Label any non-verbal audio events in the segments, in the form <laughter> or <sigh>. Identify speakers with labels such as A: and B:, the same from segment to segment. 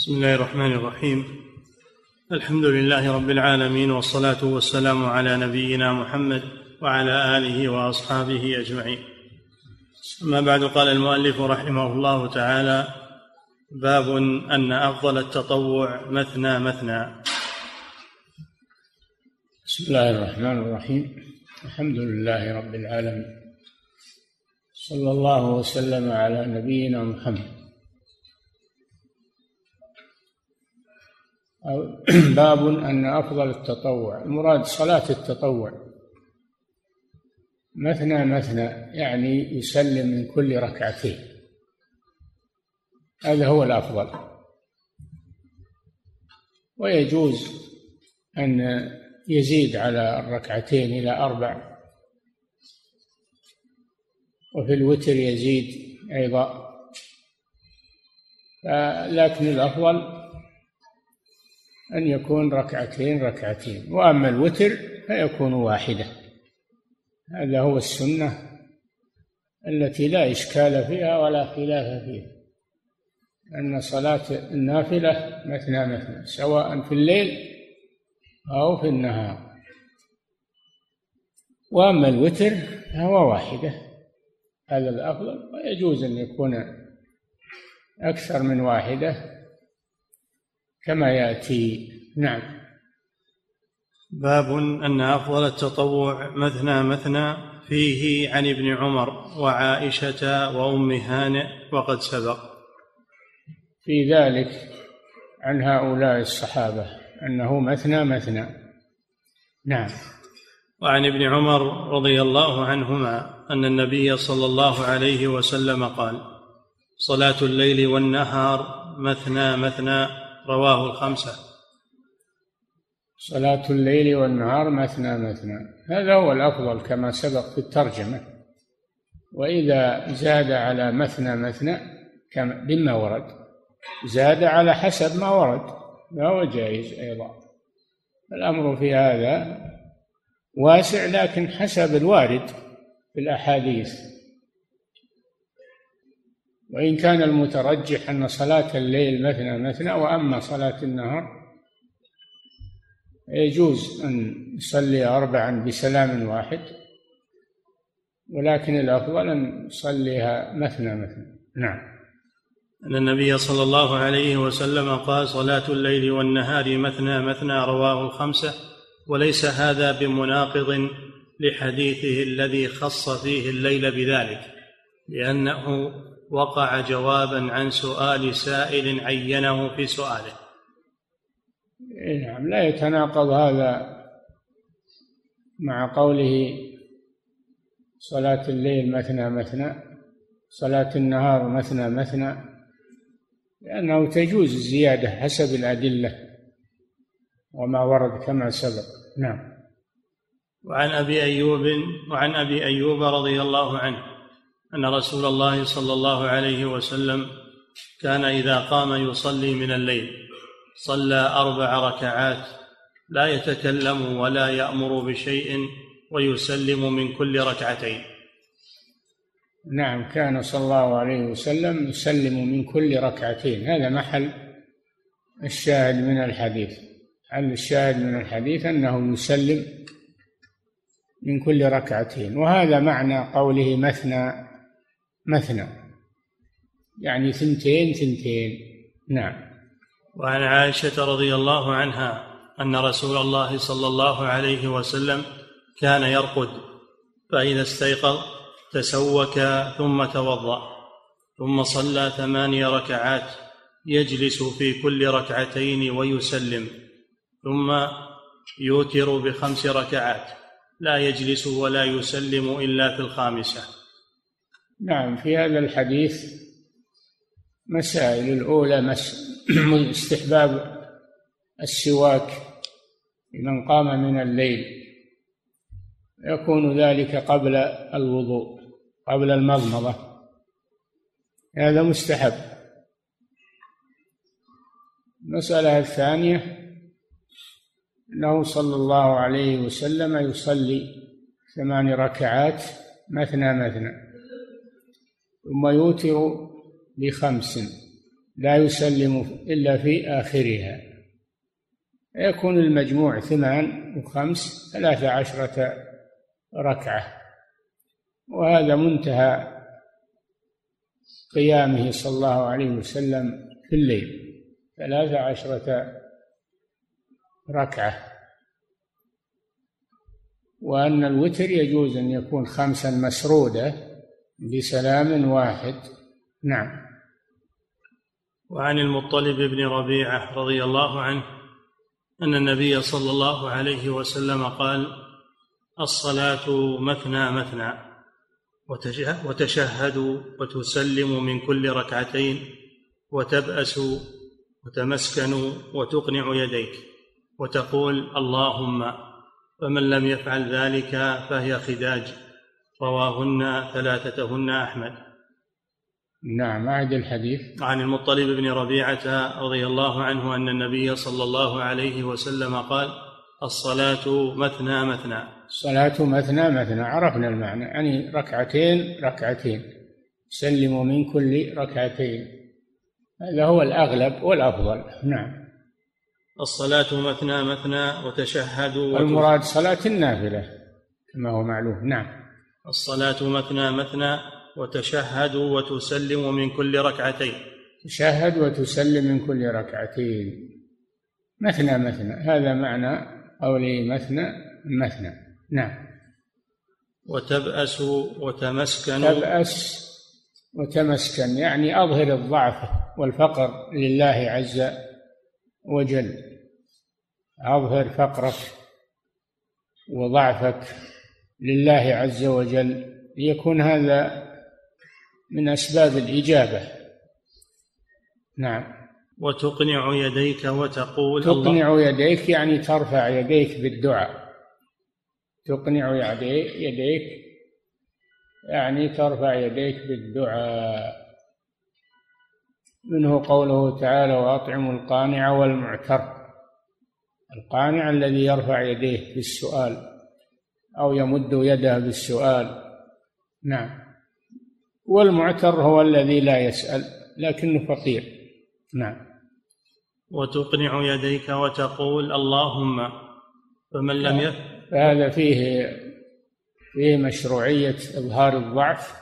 A: بسم الله الرحمن الرحيم. الحمد لله رب العالمين والصلاة والسلام على نبينا محمد وعلى آله وأصحابه أجمعين. أما بعد قال المؤلف رحمه الله تعالى باب أن أفضل التطوع مثنى مثنى.
B: بسم الله الرحمن الرحيم. الحمد لله رب العالمين. صلى الله وسلم على نبينا محمد. <clears throat> باب أن أفضل التطوع المراد صلاة التطوع. مثنى مثنى يعني يسلم من كل ركعتين. هذا هو الأفضل. ويجوز أن يزيد على الركعتين إلى أربع. وفي الوتر يزيد أيضا. لكن الأفضل أن يكون ركعتين ركعتين وأما الوتر فيكون واحدة. هذا هو السنة التي لا إشكال فيها ولا خلاف فيها. أن صلاة النافلة مثنى مثنى سواء في الليل أو في النهار. وأما الوتر فهو واحدة هذا الأفضل ويجوز أن يكون أكثر من واحدة. كما يأتي. نعم.
A: باب أن أفضل التطوع مثنى مثنى فيه عن ابن عمر وعائشة وأم هانئ وقد سبق.
B: في ذلك عن هؤلاء الصحابة أنه مثنى مثنى. نعم.
A: وعن ابن عمر رضي الله عنهما أن النبي صلى الله عليه وسلم قال صلاة الليل والنهار مثنى مثنى رواه الخمسة.
B: صلاة الليل والنهار مثنى مثنى. هذا هو الأفضل كما سبق في الترجمة. وإذا زاد على مثنى مثنى كما بما ورد. زاد على حسب ما ورد. فهو جائز أيضا. الأمر في هذا واسع لكن حسب الوارد في الأحاديث. وإن كان المترجح أن صلاة الليل مثنى مثنى وأما صلاة النهار يجوز أن يصلي أربعا بسلام واحد ولكن الأفضل أن يصليها مثنى مثنى. نعم.
A: أن النبي صلى الله عليه وسلم قال صلاة الليل والنهار مثنى مثنى رواه الخمسة وليس هذا بمناقض لحديثه الذي خص فيه الليل بذلك لأنه وقع جوابا عن سؤال سائل عينه في سؤاله.
B: نعم لا يتناقض هذا مع قوله صلاة الليل مثنى مثنى صلاة النهار مثنى مثنى لأنه تجوز الزيادة حسب الأدلة وما ورد كما سبق. نعم.
A: وعن أبي أيوب وعن أبي أيوب رضي الله عنه. أن رسول الله صلى الله عليه وسلم كان إذا قام يصلي من الليل صلى أربع ركعات لا يتكلم ولا يأمر بشيء ويسلم من كل ركعتين.
B: نعم كان صلى الله عليه وسلم يسلم من كل ركعتين. هذا محل الشاهد من الحديث. محل الشاهد من الحديث أنه يسلم من كل ركعتين. وهذا معنى قوله مثنى مثنى. يعني ثنتين ثنتين. نعم.
A: وعن عائشة رضي الله عنها أن رسول الله صلى الله عليه وسلم كان يرقد فإذا استيقظ تسوك ثم توضأ ثم صلى ثماني ركعات يجلس في كل ركعتين ويسلم ثم يوتر بخمس ركعات لا يجلس ولا يسلم إلا في الخامسة.
B: نعم في هذا الحديث مسائل. الأولى <clears throat> استحباب السواك لمن قام من الليل. يكون ذلك قبل الوضوء قبل المضمضة. هذا مستحب. المسألة الثانية أنه صلى الله عليه وسلم يصلي ثمان ركعات مثنى مثنى. ثم يوتر بخمس لا يسلم إلا في آخرها. يكون المجموع ثمان وخمس ثلاث عشرة ركعة. وهذا منتهى قيامه صلى الله عليه وسلم في الليل ثلاث عشرة ركعة. وأن الوتر يجوز أن يكون خمسا مسرودة بسلام واحد. نعم.
A: وعن المطلب بن ربيعة رضي الله عنه أن النبي صلى الله عليه وسلم قال الصلاة مثنى مثنى وتشهد وتسلم من كل ركعتين وتبأس وتمسكن وتقنع يديك وتقول اللهم فمن لم يفعل ذلك فهي خداج. رواهن ثلاثتهن أحمد.
B: نعم أعد الحديث.
A: عن المطلب بن ربيعة رضي الله عنه أن النبي صلى الله عليه وسلم قال الصلاة مثنى مثنى.
B: الصلاة مثنى مثنى عرفنا المعنى. يعني ركعتين ركعتين. سلموا من كل ركعتين. هذا هو الأغلب والأفضل. نعم.
A: الصلاة مثنى مثنى وتشهد
B: المراد صلاة النافلة كما هو معلوم. نعم.
A: الصلاة مثنى مثنى وتشهد وتسلم من كل ركعتين.
B: تشهد وتسلم من كل ركعتين. مثنى مثنى هذا معنى قوله مثنى مثنى. نعم.
A: وتبأس وتمسكن.
B: تبأس وتمسكن يعني أظهر الضعف والفقر لله عز وجل. أظهر فقرك وضعفك. لله عز وجل ليكون هذا من أسباب الإجابة. نعم.
A: وتقنع يديك وتقول
B: تقنع يديك يعني ترفع يديك بالدعاء. تقنع يديك يعني ترفع يديك بالدعاء. منه قوله تعالى وأطعموا القانع والمعتر. القانع الذي يرفع يديه بالسؤال أو يمد يده بالسؤال. نعم. والمعتر هو الذي لا يسأل لكنه فقير. نعم.
A: وتقنع يديك وتقول اللهم فمن لم يفعل
B: فهذا فيه فيه مشروعية إظهار الضعف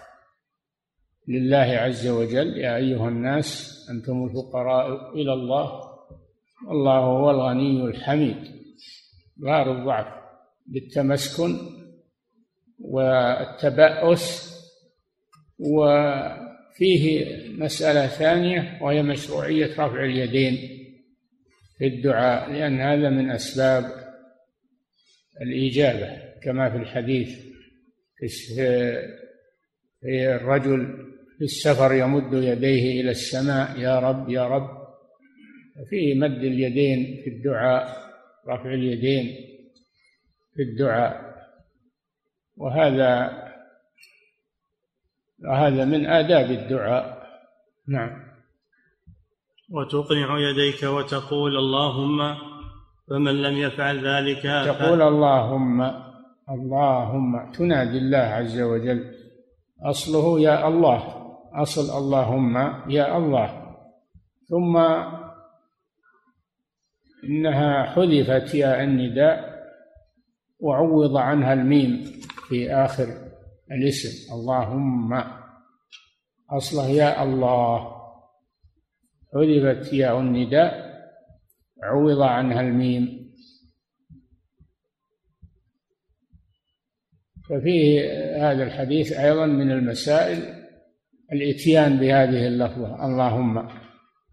B: لله عز وجل. يا أيها الناس أنتم الفقراء إلى الله والله هو الغني الحميد. إظهار الضعف. بالتمسكن والتبأس وفيه مسألة ثانية وهي مشروعية رفع اليدين في الدعاء لأن هذا من أسباب الإجابة كما في الحديث في الرجل في السفر يمد يديه إلى السماء يا رب يا رب. فيه مد اليدين في الدعاء رفع اليدين. في الدعاء. وهذا وهذا من آداب الدعاء. نعم.
A: وتقنع يديك وتقول اللهم فمن لم يفعل ذلك
B: تقول اللهم اللهم. تنادي الله عز وجل. أصله يا الله. أصل اللهم يا الله. ثم إنها حذفت يا النداء. وعوض عنها الميم في آخر الاسم. اللهم أصله يا الله حذفت ياء النداء عوض عنها الميم. ففيه هذا الحديث أيضا من المسائل الإتيان بهذه اللفظة. اللهم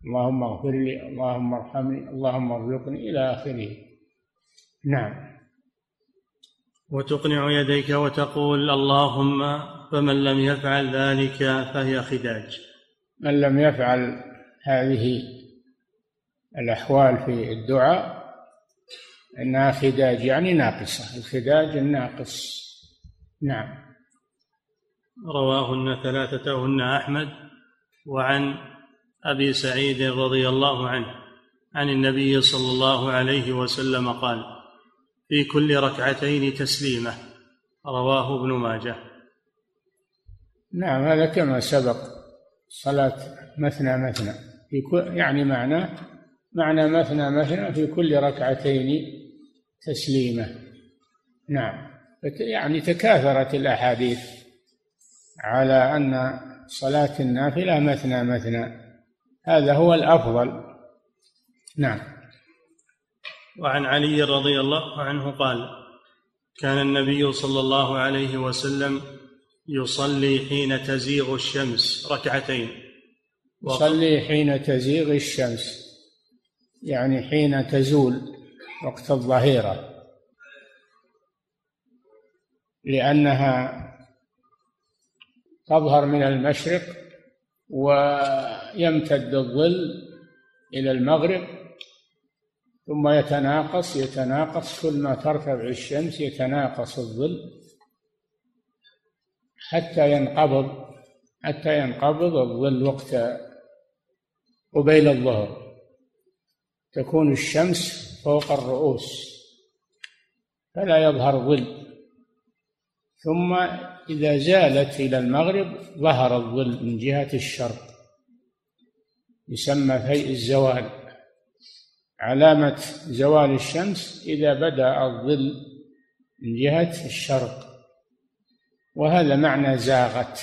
B: اللهم اغفر لي اللهم ارحمني اللهم ارزقني إلى آخره. نعم.
A: وتقنع يديك وتقول اللهم فمن لم يفعل ذلك فهي خداج.
B: من لم يفعل هذه الأحوال في الدعاء أنها خداج يعني ناقصة. الخداج الناقص. نعم.
A: رواهن ثلاثتهن أحمد وعن أبي سعيد رضي الله عنه عن النبي صلى الله عليه وسلم قال في كل ركعتين تسليمة. رواه ابن ماجه.
B: نعم هذا كما سبق. صلاة مثنى مثنى. في يعني معنى معنى مثنى مثنى في كل ركعتين تسليمة. نعم. يعني تكاثرت الأحاديث على أن صلاة النافلة مثنى مثنى. هذا هو الأفضل. نعم.
A: وعن علي رضي الله عنه قال كان النبي صلى الله عليه وسلم يصلي حين تزيغ الشمس ركعتين.
B: يصلي حين تزيغ الشمس يعني حين تزول وقت الظهيرة لأنها تظهر من المشرق ويمتد الظل إلى المغرب ثم يتناقص يتناقص كل ما ترتفع الشمس يتناقص الظل حتى ينقبض حتى ينقبض الظل وقت قبيل الظهر. تكون الشمس فوق الرؤوس فلا يظهر ظل. ثم إذا زالت إلى المغرب ظهر الظل من جهة الشرق يسمى فيء الزوال. علامة زوال الشمس إذا بدأ الظل من جهة الشرق وهذا معنى زاغت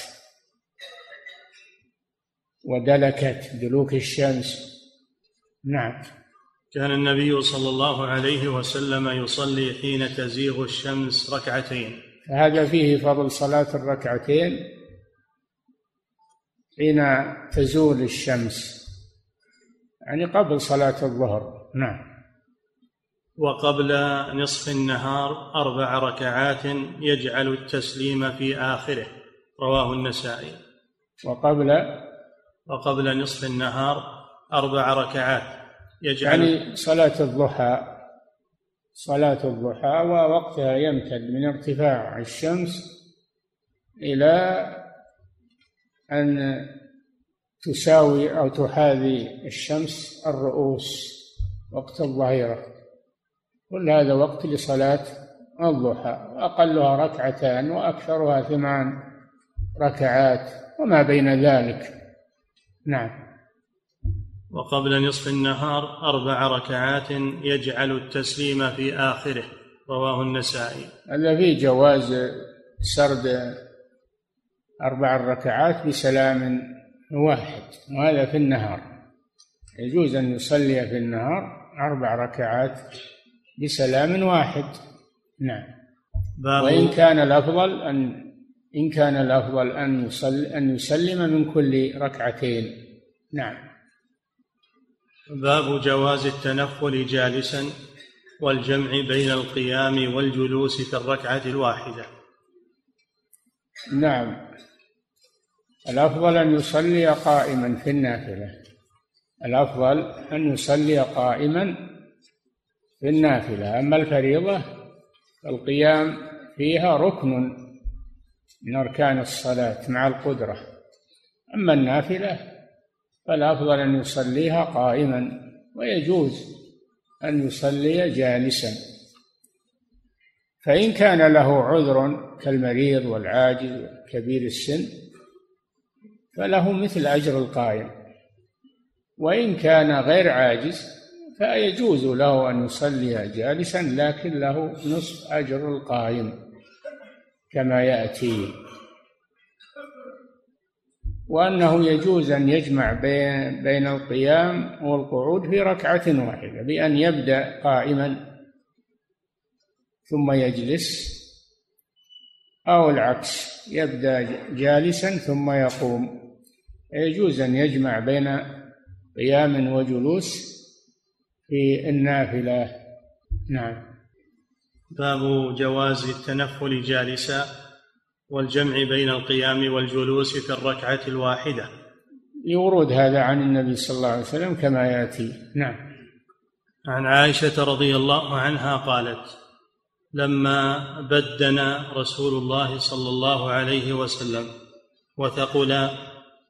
B: ودلكت دلوك الشمس. نعم.
A: كان النبي صلى الله عليه وسلم يصلي حين تزيغ الشمس ركعتين.
B: هذا فيه فضل صلاة الركعتين حين تزول الشمس يعني قبل صلاة الظهر. نعم.
A: وقبل نصف النهار أربع ركعات يجعل التسليم في آخره. رواه النسائي.
B: وقبل؟
A: وقبل نصف النهار أربع ركعات يجعل
B: يعني صلاة الضحى صلاة الضحى ووقتها يمتد من ارتفاع الشمس إلى أن تساوي أو تحاذي الشمس الرؤوس. وقت الظهيرة كل هذا وقت لصلاة الضحى. أقلها ركعتان وأكثرها ثمان ركعات وما بين ذلك. نعم.
A: وقبل نصف النهار أربع ركعات يجعل التسليم في آخره رواه النسائي.
B: هذا في جواز سرد أربع ركعات بسلام واحد وهذا في النهار. يجوز أن يصلي في النهار أربع ركعات بسلام واحد. نعم. باب وإن كان الأفضل أن إن كان الأفضل أن يصلي أن يسلم من كل ركعتين. نعم.
A: باب جواز التنفل جالسا والجمع بين القيام والجلوس في الركعة الواحدة.
B: نعم. الأفضل أن يصلي قائما في النافلة. الأفضل أن يصلي قائما في النافلة أما الفريضة فالقيام فيها ركن من أركان الصلاة مع القدرة أما النافلة فالأفضل أن يصليها قائما ويجوز أن يصلي جالسا. فإن كان له عذر كالمريض والعاجز وكبير السن فله مثل أجر القائم. وإن كان غير عاجز فيجوز له أن يصلي جالسا لكن له نصف أجر القائم كما يأتي. وأنه يجوز أن يجمع بين بين القيام والقعود في ركعة واحدة بأن يبدأ قائما ثم يجلس أو العكس يبدأ جالسا ثم يقوم. يجوز أن يجمع بين قيام وجلوس في النافلة. نعم.
A: باب جواز التنفل جالسا والجمع بين القيام والجلوس في الركعة الواحدة.
B: لورود هذا عن النبي صلى الله عليه وسلم كما يأتي. نعم.
A: عن عائشة رضي الله عنها قالت لما بدن رسول الله صلى الله عليه وسلم وثقل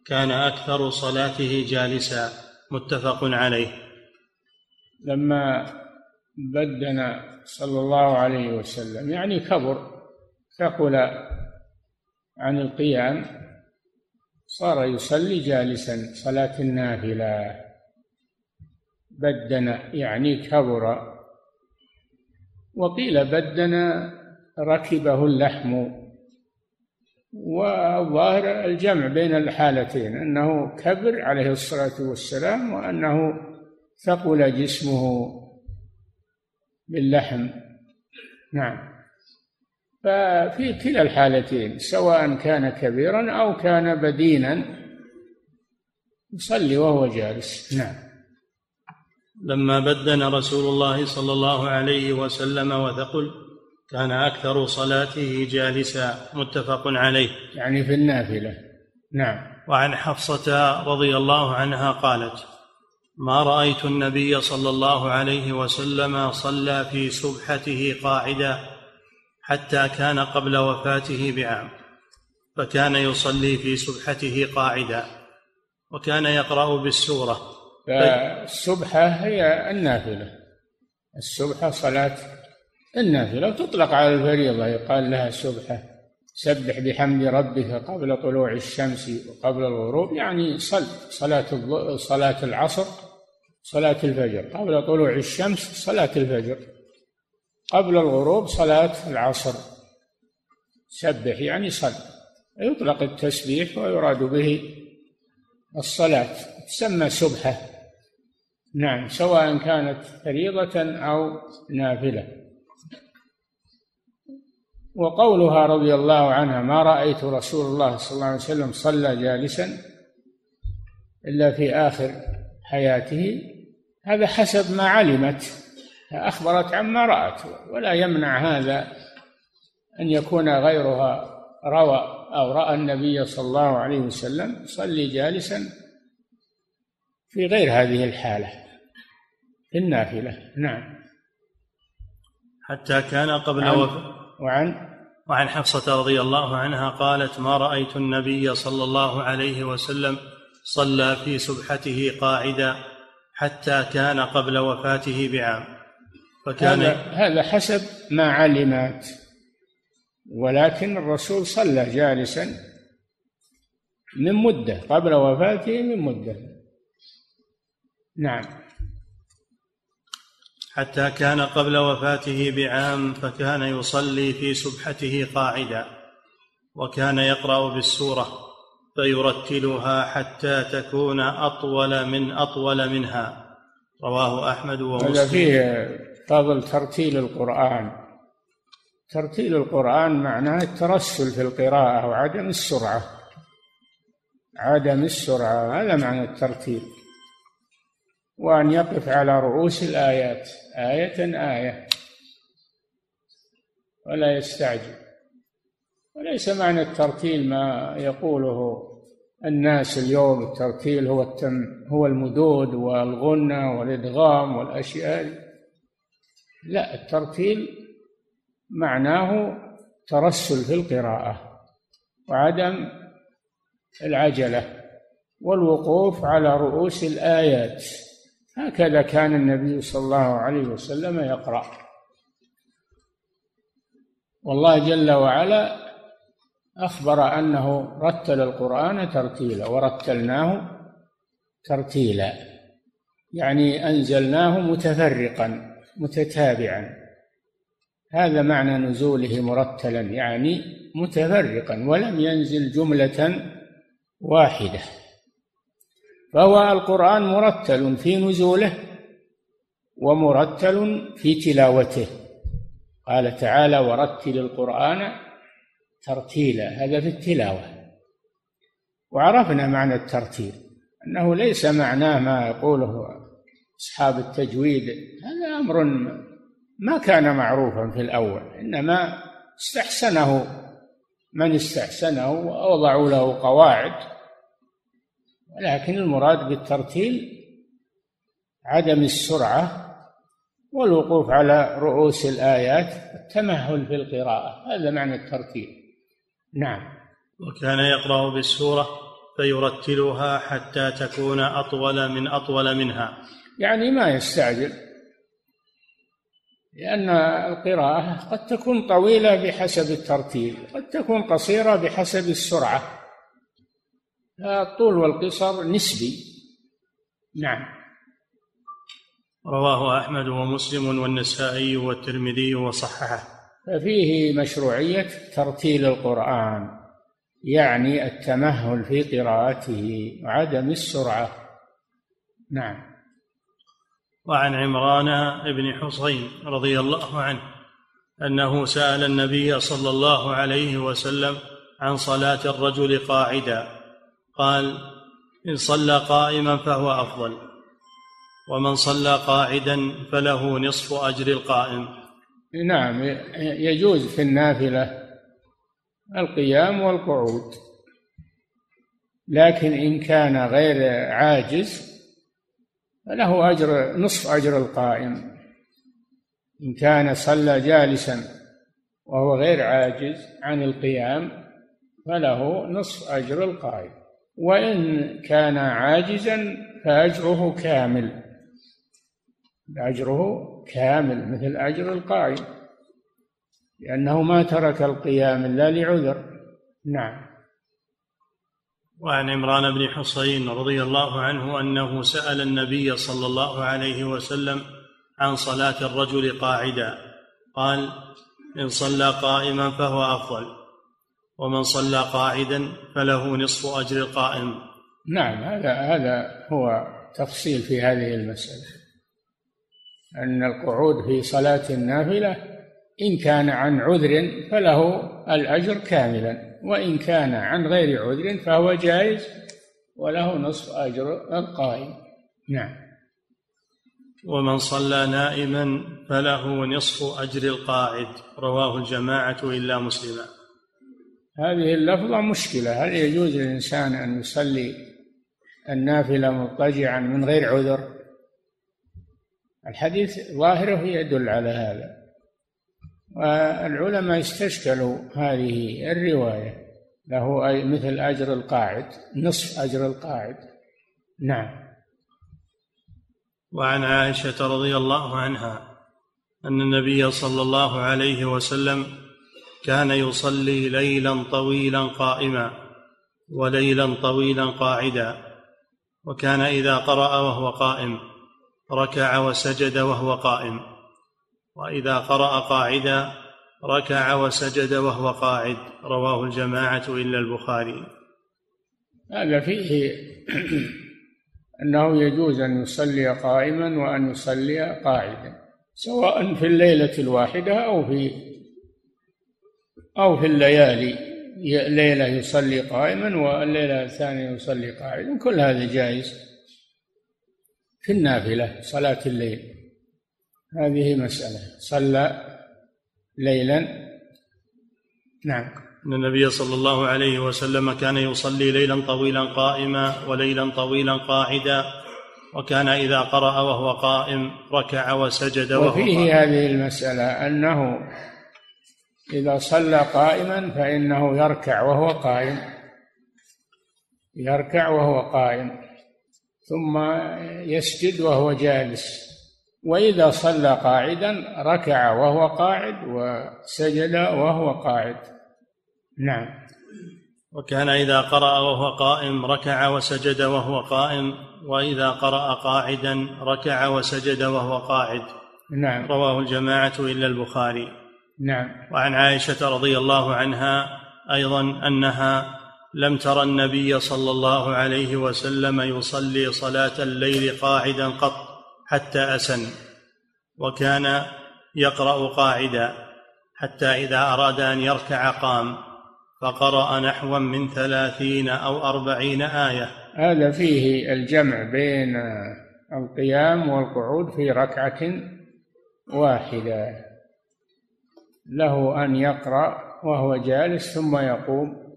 A: كان أكثر صلاته جالسا. متفق عليه.
B: لما بدن صلى الله عليه وسلم يعني كبر ثقل عن القيام صار يصلي جالسا صلاة النافلة. بدن يعني كبر. وقيل بدن ركبه اللحم. والظاهر الجمع بين الحالتين أنه كبر عليه الصلاة والسلام وأنه ثقل جسمه باللحم. نعم. ففي كلا الحالتين سواء كان كبيرا أو كان بدينا يصلي وهو جالس. نعم.
A: لما بدن رسول الله صلى الله عليه وسلم وثقل كان أكثر صلاته جالسا متفق عليه.
B: يعني في النافلة. نعم.
A: وعن حفصة رضي الله عنها قالت ما رأيت النبي صلى الله عليه وسلم صلى في سبحته قاعدا حتى كان قبل وفاته بعام فكان يصلي في سبحته قاعدا وكان يقرأ بالسورة.
B: فالسبحه هي النافلة. السبحه صلاة النافله وتطلق على الفريضة يقال لها سبحه سبح بحمد ربك قبل طلوع الشمس وقبل الغروب يعني صل صلاة صلاة العصر صلاة الفجر. قبل طلوع الشمس صلاة الفجر. قبل الغروب صلاة العصر. سبح يعني صل. يطلق التسبيح ويراد به الصلاة. تسمى سبحة نعم سواء كانت فريضة أو نافلة. وقولها رضي الله عنها ما رأيت رسول الله صلى الله عليه وسلم صلى جالسا إلا في آخر حياته. هذا حسب ما علمت أخبرت عما رأت ولا يمنع هذا أن يكون غيرها روى أو رأى النبي صلى الله عليه وسلم يصلي جالسا في غير هذه الحالة في النافلة. نعم.
A: حتى كان قبل
B: وعن, وعن
A: وعن حفصة رضي الله عنها قالت ما رأيت النبي صلى الله عليه وسلم صلى في سبحته قاعدا حتى كان قبل وفاته بعام.
B: فكان هذا, هذا حسب ما علمت. ولكن الرسول صلى جالسا من مدة قبل وفاته من مدة. نعم.
A: حتى كان قبل وفاته بعام فكان يصلي في سبحته قاعدا وكان يقرأ بالسورة فيرتلها حتى تكون أطول من أطول منها. رواه أحمد ومسلم.
B: هذا فيه فضل ترتيل القرآن. ترتيل القرآن معناه الترسل في القراءة وعدم السرعة. عدم السرعة هذا معنى الترتيل. وأن يقف على رؤوس الآيات. آية آية. ولا يستعجل. وليس معنى الترتيل ما يقوله الناس اليوم. الترتيل هو التم هو المدود والغنى والإدغام والأشياء. لا الترتيل معناه ترسل في القراءة وعدم العجلة والوقوف على رؤوس الآيات. هكذا كان النبي صلى الله عليه وسلم يقرأ. والله جل وعلا أخبر أنه رتل القرآن ترتيلا ورتلناه ترتيلا. يعني أنزلناه متفرقا متتابعا. هذا معنى نزوله مرتلا يعني متفرقا ولم ينزل جملة واحدة. فهو القرآن مرتل في نزوله ومرتل في تلاوته. قال تعالى ورتل القرآن ترتيلا. هذا في التلاوة. وعرفنا معنى الترتيل أنه ليس معناه ما يقوله أصحاب التجويد. هذا أمر ما كان معروفا في الأول إنما استحسنه. من استحسنه ووضعوا له قواعد ولكن المراد بالترتيل عدم السرعة والوقوف على رؤوس الآيات التمهل في القراءة. هذا معنى الترتيل. نعم.
A: وكان يقرأ بالسورة فيرتلها حتى تكون أطول من أطول منها.
B: يعني ما يستعجل لأن القراءة قد تكون طويلة بحسب الترتيل قد تكون قصيرة بحسب السرعة. الطول والقصر نسبي. نعم.
A: رواه أحمد ومسلم والنسائي والترمذي وصححه.
B: ففيه مشروعية ترتيل القرآن يعني التمهل في قراءته وعدم السرعة. نعم.
A: وعن عمران بن حصين رضي الله عنه أنه سأل النبي صلى الله عليه وسلم عن صلاة الرجل قاعدا. قال إن صلى قائما فهو أفضل ومن صلى قاعدا فله نصف أجر القائم.
B: نعم يجوز في النافلة القيام والقعود لكن إن كان غير عاجز فله أجر نصف أجر القائم. إن كان صلى جالسا وهو غير عاجز عن القيام فله نصف أجر القائم. وإن كان عاجزا فأجره كامل. أجره كامل مثل أجر القائم لأنه ما ترك القيام إلا لعذر. نعم.
A: وعن عمران بن حصين رضي الله عنه أنه سأل النبي صلى الله عليه وسلم عن صلاة الرجل قاعدا. قال إن صلى قائما فهو أفضل. ومن صلى قاعدا فله نصف أجر القائم.
B: نعم هذا هذا هو تفصيل في هذه المسألة. أن القعود في صلاة النافلة إن كان عن عذر فله الأجر كاملا وإن كان عن غير عذر فهو جائز وله نصف أجر القائم. نعم.
A: ومن صلى نائما فله نصف أجر القاعد. رواه الجماعة إلا مسلما.
B: هذه اللفظة مشكلة. هل يجوز للإنسان أن يصلي النافلة مضطجعا من غير عذر؟ الحديث ظاهره يدل على هذا. والعلماء استشكلوا هذه الرواية. له مثل أجر القاعد نصف أجر القاعد. نعم.
A: وعن عائشة رضي الله عنها أن النبي صلى الله عليه وسلم كان يصلي ليلا طويلا قائما وليلا طويلا قاعدا وكان إذا قرأ وهو قائم ركع وسجد وهو قائم وإذا قرأ قاعدا ركع وسجد وهو قاعد. رواه الجماعة إلا البخاري.
B: هذا فيه <clears throat> أنه يجوز أن يصلي قائما وأن يصلي قاعدا سواء في الليلة الواحدة أو في أو في الليالي ليله يصلي قائما والليلة الثانية يصلي قاعدا كل هذا جائز في النافلة صلاة الليل. هذه مسألة. صلى ليلا. نعم.
A: أن النبي صلى الله عليه وسلم كان يصلي ليلا طويلا قائما وليلا طويلا قاعدا وكان إذا قرأ وهو قائم ركع وسجد وهو
B: وفيه قائم. هذه المسألة أنه إذا صلى قائما فإنه يركع وهو قائم. يركع وهو قائم. ثم يسجد وهو جالس. وإذا صلى قاعدا ركع وهو قاعد وسجد وهو قاعد. نعم.
A: وكان إذا قرأ وهو قائم ركع وسجد وهو قائم وإذا قرأ قاعدا ركع وسجد وهو قاعد.
B: نعم.
A: رواه الجماعة إلا البخاري.
B: نعم.
A: وعن عائشة رضي الله عنها أيضا أنها لم تر النبي صلى الله عليه وسلم يصلي صلاة الليل قاعدا قط حتى أسن وكان يقرأ قاعدا حتى إذا أراد أن يركع قام فقرأ نحوا من ثلاثين أو أربعين آية.
B: هذا فيه الجمع بين القيام والقعود في ركعة واحدة. له أن يقرأ وهو جالس ثم يقوم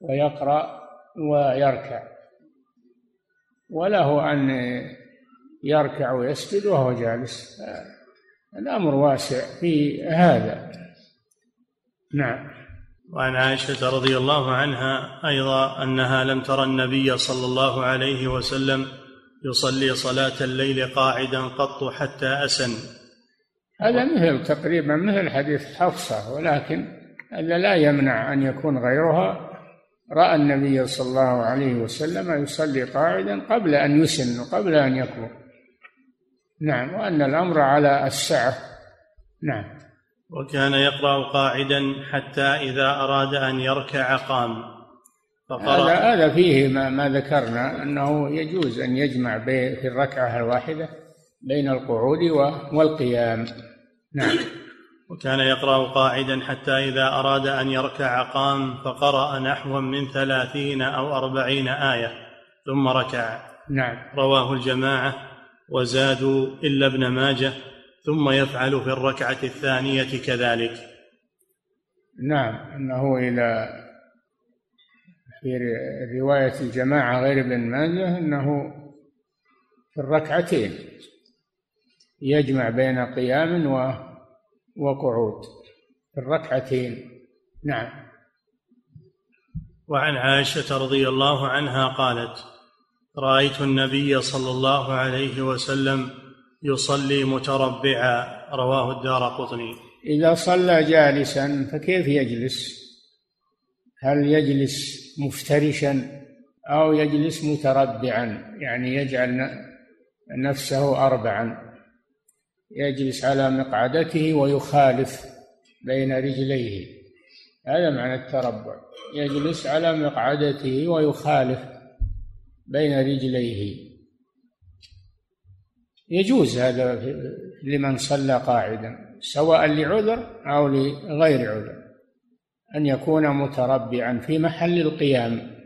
B: ويقرأ ويركع. وله أن يركع ويسجد وهو جالس. الأمر واسع في هذا. نعم.
A: وعن عائشة رضي الله عنها أيضا أنها لم ترى النبي صلى الله عليه وسلم يصلي صلاة الليل قاعدا قط حتى أسن.
B: هذا مثل تقريبا مثل حديث حفصة ولكن هذا لا يمنع أن يكون غيرها. رأى النبي صلى الله عليه وسلم يصلي قاعدا قبل أن يسن وقبل أن يكبر. نعم وأن الأمر على السعة. نعم.
A: وكان يقرأ قاعدا حتى إذا أراد أن يركع قام.
B: فقرأ. هذا هذا فيه ما, ما ذكرنا أنه يجوز أن يجمع في الركعة الواحدة بين القعود والقيام. نعم.
A: وكان يقرأ قاعدا حتى إذا أراد أن يركع قام فقرأ نحوا من ثلاثين أو أربعين آية ثم ركع.
B: نعم.
A: رواه الجماعة وزادوا إلا ابن ماجه ثم يفعل في الركعة الثانية كذلك.
B: نعم. أنه إلى في رواية الجماعة غير ابن ماجه أنه في الركعتين. يجمع بين قيام وقعود في الركعتين. نعم.
A: وعن عائشة رضي الله عنها قالت رأيت النبي صلى الله عليه وسلم يصلي متربعا. رواه الدار قطني.
B: إذا صلى جالسا فكيف يجلس؟ هل يجلس مفترشا أو يجلس متربعا؟ يعني يجعل نفسه أربعا. يجلس على مقعدته ويخالف بين رجليه. هذا معنى التربع. يجلس على مقعدته ويخالف بين رجليه. يجوز هذا لمن صلى قاعدا سواء لعذر أو لغير عذر أن يكون متربعا في محل القيام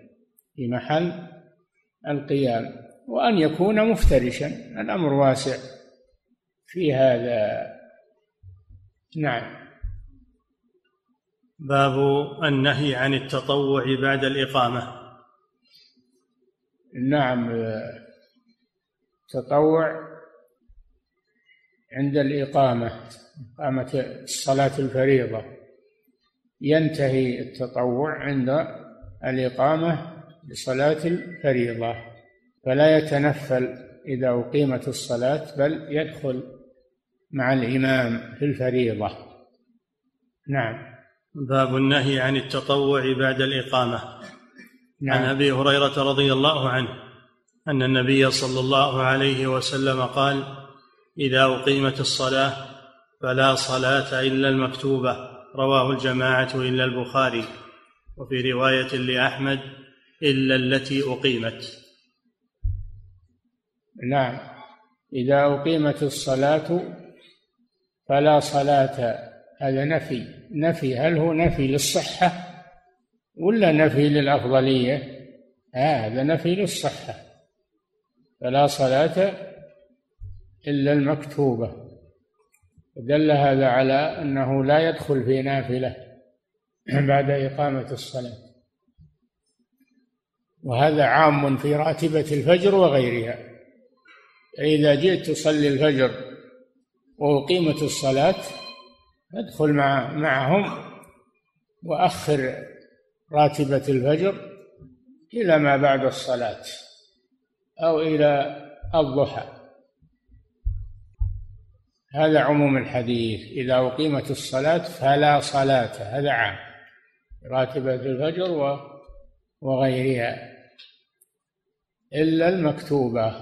B: في محل القيام وأن يكون مفترشا. الأمر واسع. في هذا. نعم.
A: باب النهي عن التطوع بعد الإقامة.
B: نعم. تطوع عند الإقامة إقامة الصلاة الفريضة. ينتهي التطوع عند الإقامة لصلاة الفريضة فلا يتنفل إذا أقيمت الصلاة بل يدخل مع الإمام في الفريضة. نعم.
A: باب النهي عن التطوع بعد الإقامة. نعم. عن أبي هريرة رضي الله عنه أن النبي صلى الله عليه وسلم قال إذا أقيمت الصلاة فلا صلاة إلا المكتوبة رواه الجماعة إلا البخاري وفي رواية لأحمد إلا التي أقيمت
B: نعم. إذا أقيمت الصلاة فلا صلاة. هذا نفي. نفي. هل هو نفي للصحة ولا نفي للأفضلية؟ هذا نفي للصحة. فلا صلاة إلا المكتوبة. دل هذا على أنه لا يدخل في نافلة <clears throat> بعد إقامة الصلاة. وهذا عام في راتبة الفجر وغيرها. إذا جئت تصلي الفجر وأقيمت الصلاة أدخل مع معهم وأخر راتبة الفجر إلى ما بعد الصلاة أو إلى الضحى. هذا عموم الحديث. إذا أقيمت الصلاة فلا صلاة هذا عام. راتبة الفجر وغيرها. إلا المكتوبة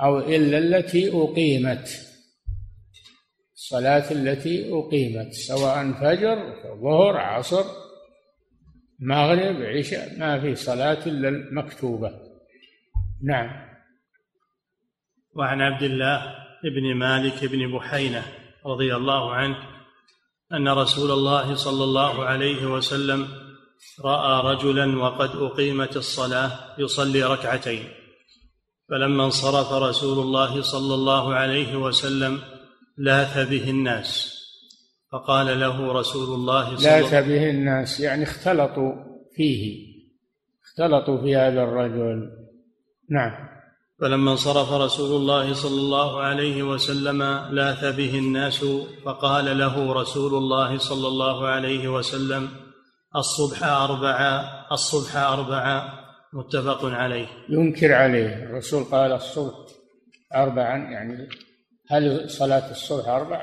B: أو إلا التي أقيمت. الصلاة التي أقيمت سواء فجر ظهر عصر مغرب عشاء ما في صلاة إلا المكتوبة. نعم.
A: وعن عبد الله بن مالك بن بحينة رضي الله عنه أن رسول الله صلى الله عليه وسلم رأى رجلا وقد أقيمت الصلاة يصلي ركعتين. فلما انصرف رسول الله صلى الله عليه وسلم لاث به الناس فقال له رسول الله
B: صلى لاث به الناس يعني اختلطوا فيه اختلطوا في هذا الرجل. نعم.
A: فلما انصرف رسول الله صلى الله عليه وسلم لاث به الناس فقال له رسول الله صلى الله عليه وسلم الصبح أربعة الصبح أربعة متفق عليه.
B: ينكر عليه. الرسول قال الصبح أربعا يعني هل صلاة الصبح أربع؟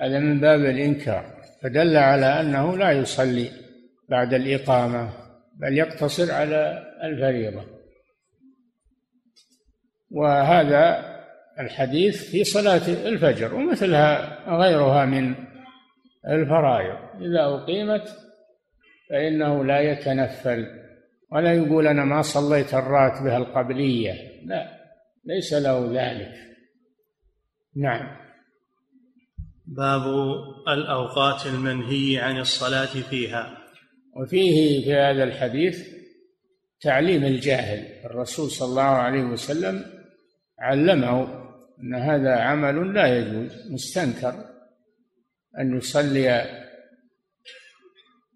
B: هذا من باب الإنكار فدل على أنه لا يصلي بعد الإقامة بل يقتصر على الفريضة. وهذا الحديث في صلاة الفجر ومثلها غيرها من الفرائض. إذا أقيمت فإنه لا يتنفل ولا يقول أنا ما صليت الراتبة القبلية لا ليس له ذلك. نعم.
A: باب الأوقات المنهي عن الصلاة فيها.
B: وفيه في هذا الحديث تعليم الجاهل. الرسول صلى الله عليه وسلم علمه أن هذا عمل لا يجوز مستنكر. أن يصلي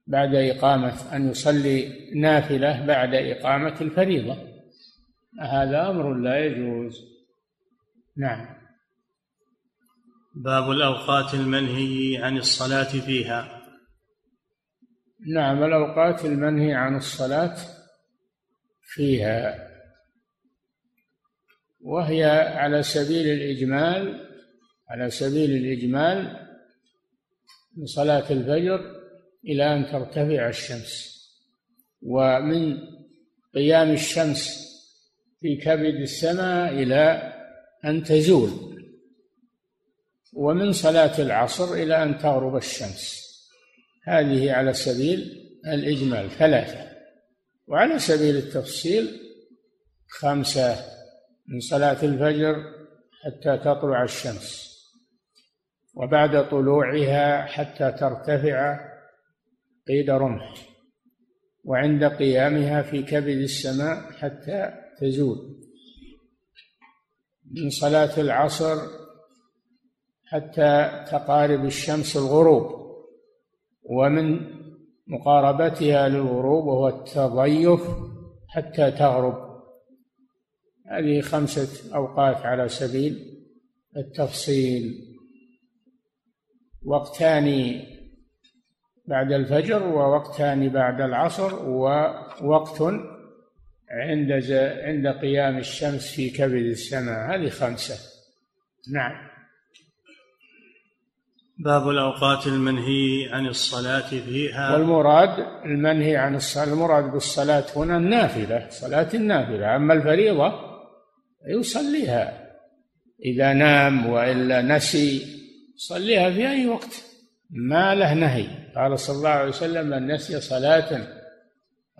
B: بعد إقامة أن يصلي نافلة بعد إقامة الفريضة. هذا أمر لا يجوز. نعم.
A: باب الأوقات المنهي عن الصلاة فيها.
B: نعم الأوقات المنهي عن الصلاة فيها وهي على سبيل الإجمال على سبيل الإجمال من صلاة الفجر إلى أن ترتفع الشمس ومن قيام الشمس في كبد السماء إلى أن تزول. ومن صلاة العصر إلى أن تغرب الشمس. هذه على سبيل الإجمال ثلاثة وعلى سبيل التفصيل خمسة من صلاة الفجر حتى تطلع الشمس وبعد طلوعها حتى ترتفع قيد رمح وعند قيامها في كبد السماء حتى تزول. من صلاة العصر حتى تقارب الشمس الغروب. ومن مقاربتها للغروب وهو التضيف حتى تغرب. هذه خمسة أوقات على سبيل التفصيل. وقتان بعد الفجر ووقتان بعد العصر ووقت عند عند قيام الشمس في كبد السماء. هذه خمسة. نعم.
A: باب الأوقات المنهي عن الصلاة فيها.
B: والمراد المنهي عن الصلاة المراد بالصلاة هنا النافلة صلاة النافلة. أما الفريضة يصليها. إذا نام وإلا نسي صليها في أي وقت. ما له نهي. قال صلى الله عليه وسلم من نسي صلاة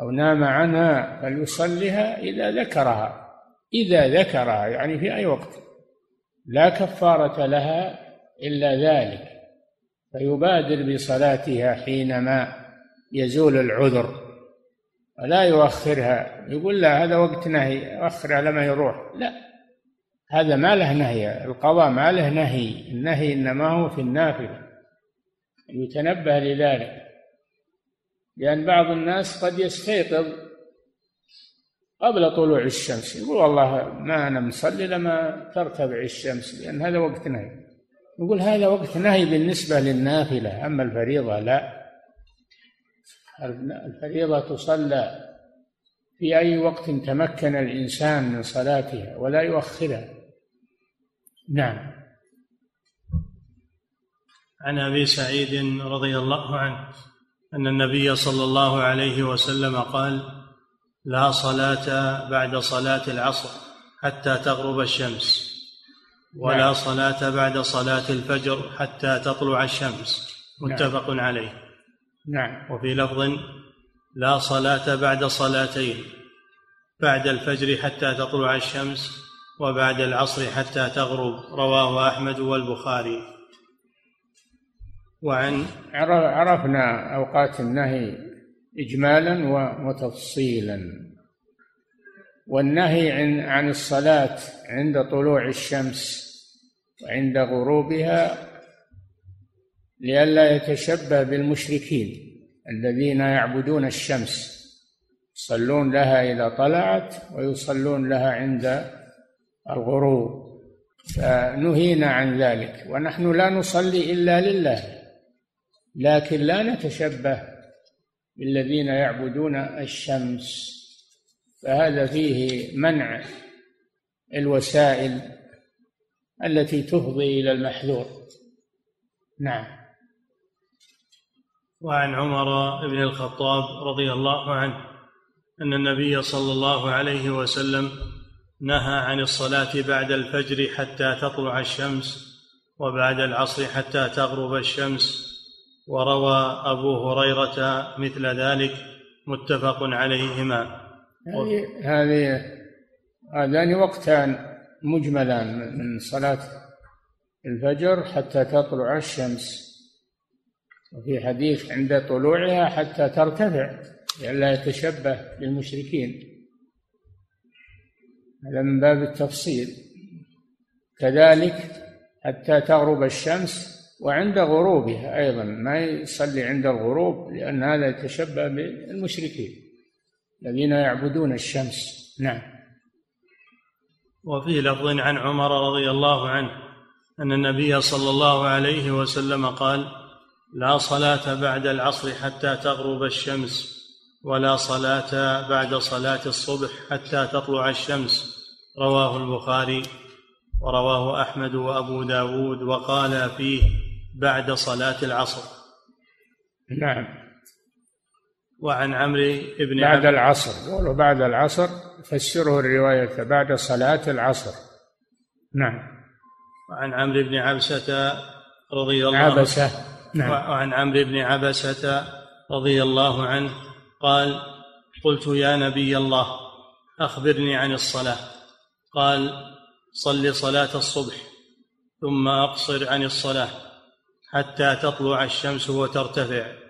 B: أو نام عنها فليصليها إذا ذكرها. إذا ذكرها يعني في أي وقت. لا كفارة لها إلا ذلك. فيبادر بصلاتها حينما يزول العذر ولا يؤخرها. يقول لا هذا وقت نهي أخر على ما يروح. لا هذا ما له نهي القضاء ما له نهي. النهي إنما هو في النافلة. يتنبه لذلك لأن بعض الناس قد يستيقظ قبل طلوع الشمس. يقول والله ما أنا مصلي لما ترتفع الشمس لأن هذا وقت نهي. نقول هذا وقت نهي بالنسبة للنافلة أما الفريضة لا. الفريضة تصلى في أي وقت تمكن الإنسان من صلاتها ولا يؤخرها. نعم.
A: عن أبي سعيد رضي الله عنه أن النبي صلى الله عليه وسلم قال لا صلاة بعد صلاة العصر حتى تغرب الشمس. ولا نعم. صلاة بعد صلاة الفجر حتى تطلع الشمس. متفق نعم. عليه.
B: نعم.
A: وفي لفظ لا صلاة بعد صلاتين بعد الفجر حتى تطلع الشمس وبعد العصر حتى تغرب. رواه أحمد والبخاري.
B: وعن عرفنا أوقات النهي إجمالا وتفصيلا. والنهي عن عن الصلاة عند طلوع الشمس وعند غروبها لئلا يتشبه بالمشركين الذين يعبدون الشمس. يصلون لها إذا طلعت ويصلون لها عند الغروب. فنهينا عن ذلك. ونحن لا نصلي إلا لله لكن لا نتشبه بالذين يعبدون الشمس. فهذا فيه منع الوسائل التي تفضي إلى المحذور. نعم.
A: وعن عمر بن الخطاب رضي الله عنه أن النبي صلى الله عليه وسلم نهى عن الصلاة بعد الفجر حتى تطلع الشمس وبعد العصر حتى تغرب الشمس وروى أبو هريرة مثل ذلك متفق عليهما.
B: هذه هذه هذان وقتان. مجملان من صلاة الفجر حتى تطلع الشمس. وفي حديث عند طلوعها حتى ترتفع لئلا يتشبه بالمشركين هذا من باب التفصيل. كذلك حتى تغرب الشمس وعند غروبها أيضا ما يصلي عند الغروب لأن هذا يتشبه بالمشركين الذين يعبدون الشمس. نعم.
A: وفي لفظ عن عمر رضي الله عنه أن النبي صلى الله عليه وسلم قال لا صلاة بعد العصر حتى تغرب الشمس ولا صلاة بعد صلاة الصبح حتى تطلع الشمس. رواه البخاري ورواه أحمد وأبو داود وقال فيه بعد صلاة العصر.
B: نعم.
A: وعن عمرو بن
B: بعد العصر قولوا بعد العصر فسره الرواية بعد صلاة العصر. نعم.
A: وعن عمرو بن عبسة رضي الله
B: عنه. عبسة نعم.
A: وعن عمرو بن عبسة رضي الله عنه قال قلت يا نبي الله أخبرني عن الصلاة. قال صل صلاة الصبح ثم أقصر عن الصلاة حتى تطلع الشمس وترتفع.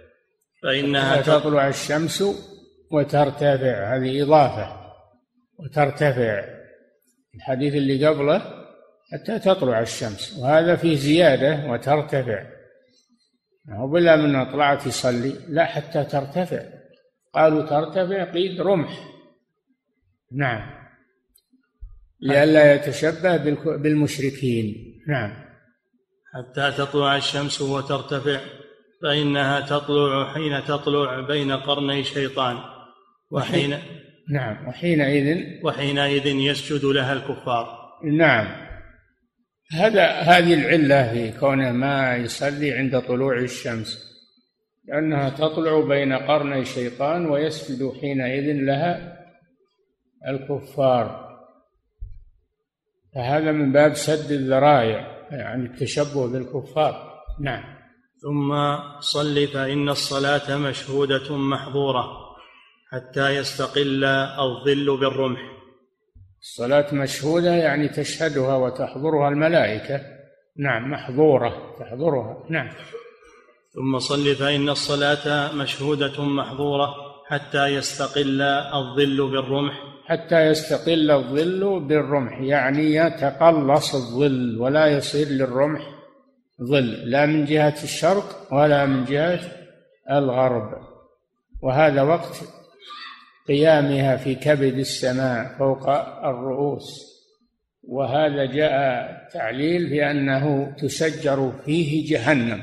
B: فإنها تطلع الشمس وترتفع. هذه إضافة. وترتفع. الحديث اللي قبله حتى تطلع الشمس. وهذا فيه زيادة وترتفع. هو بلا من طلعت يصلي لا حتى ترتفع. قالوا ترتفع قيد رمح. نعم. لئلا يتشبه بالمشركين. نعم.
A: حتى تطلع الشمس وترتفع. فإنها تطلع حين تطلع بين قرني شيطان وحين
B: نعم وحينئذ
A: وحينئذ يسجد لها الكفار.
B: نعم. هذا هذه العلة في كونه ما يصلي عند طلوع الشمس لأنها تطلع بين قرني شيطان ويسجد حينئذ لها الكفار. فهذا من باب سد الذرائع يعني التشبه بالكفار. نعم.
A: ثم صل فإن الصلاة مشهودة محظورة حتى يستقل الظل بالرمح.
B: الصلاة مشهودة يعني تشهدها وتحضرها الملائكة. نعم محظورة تحضرها. نعم.
A: ثم صل فإن الصلاة مشهودة محظورة حتى يستقل الظل بالرمح.
B: حتى يستقل الظل بالرمح يعني يتقلص الظل ولا يصير للرمح. ظل لا من جهة الشرق ولا من جهة الغرب. وهذا وقت قيامها في كبد السماء فوق الرؤوس. وهذا جاء تعليل بأنه تسجر فيه جهنم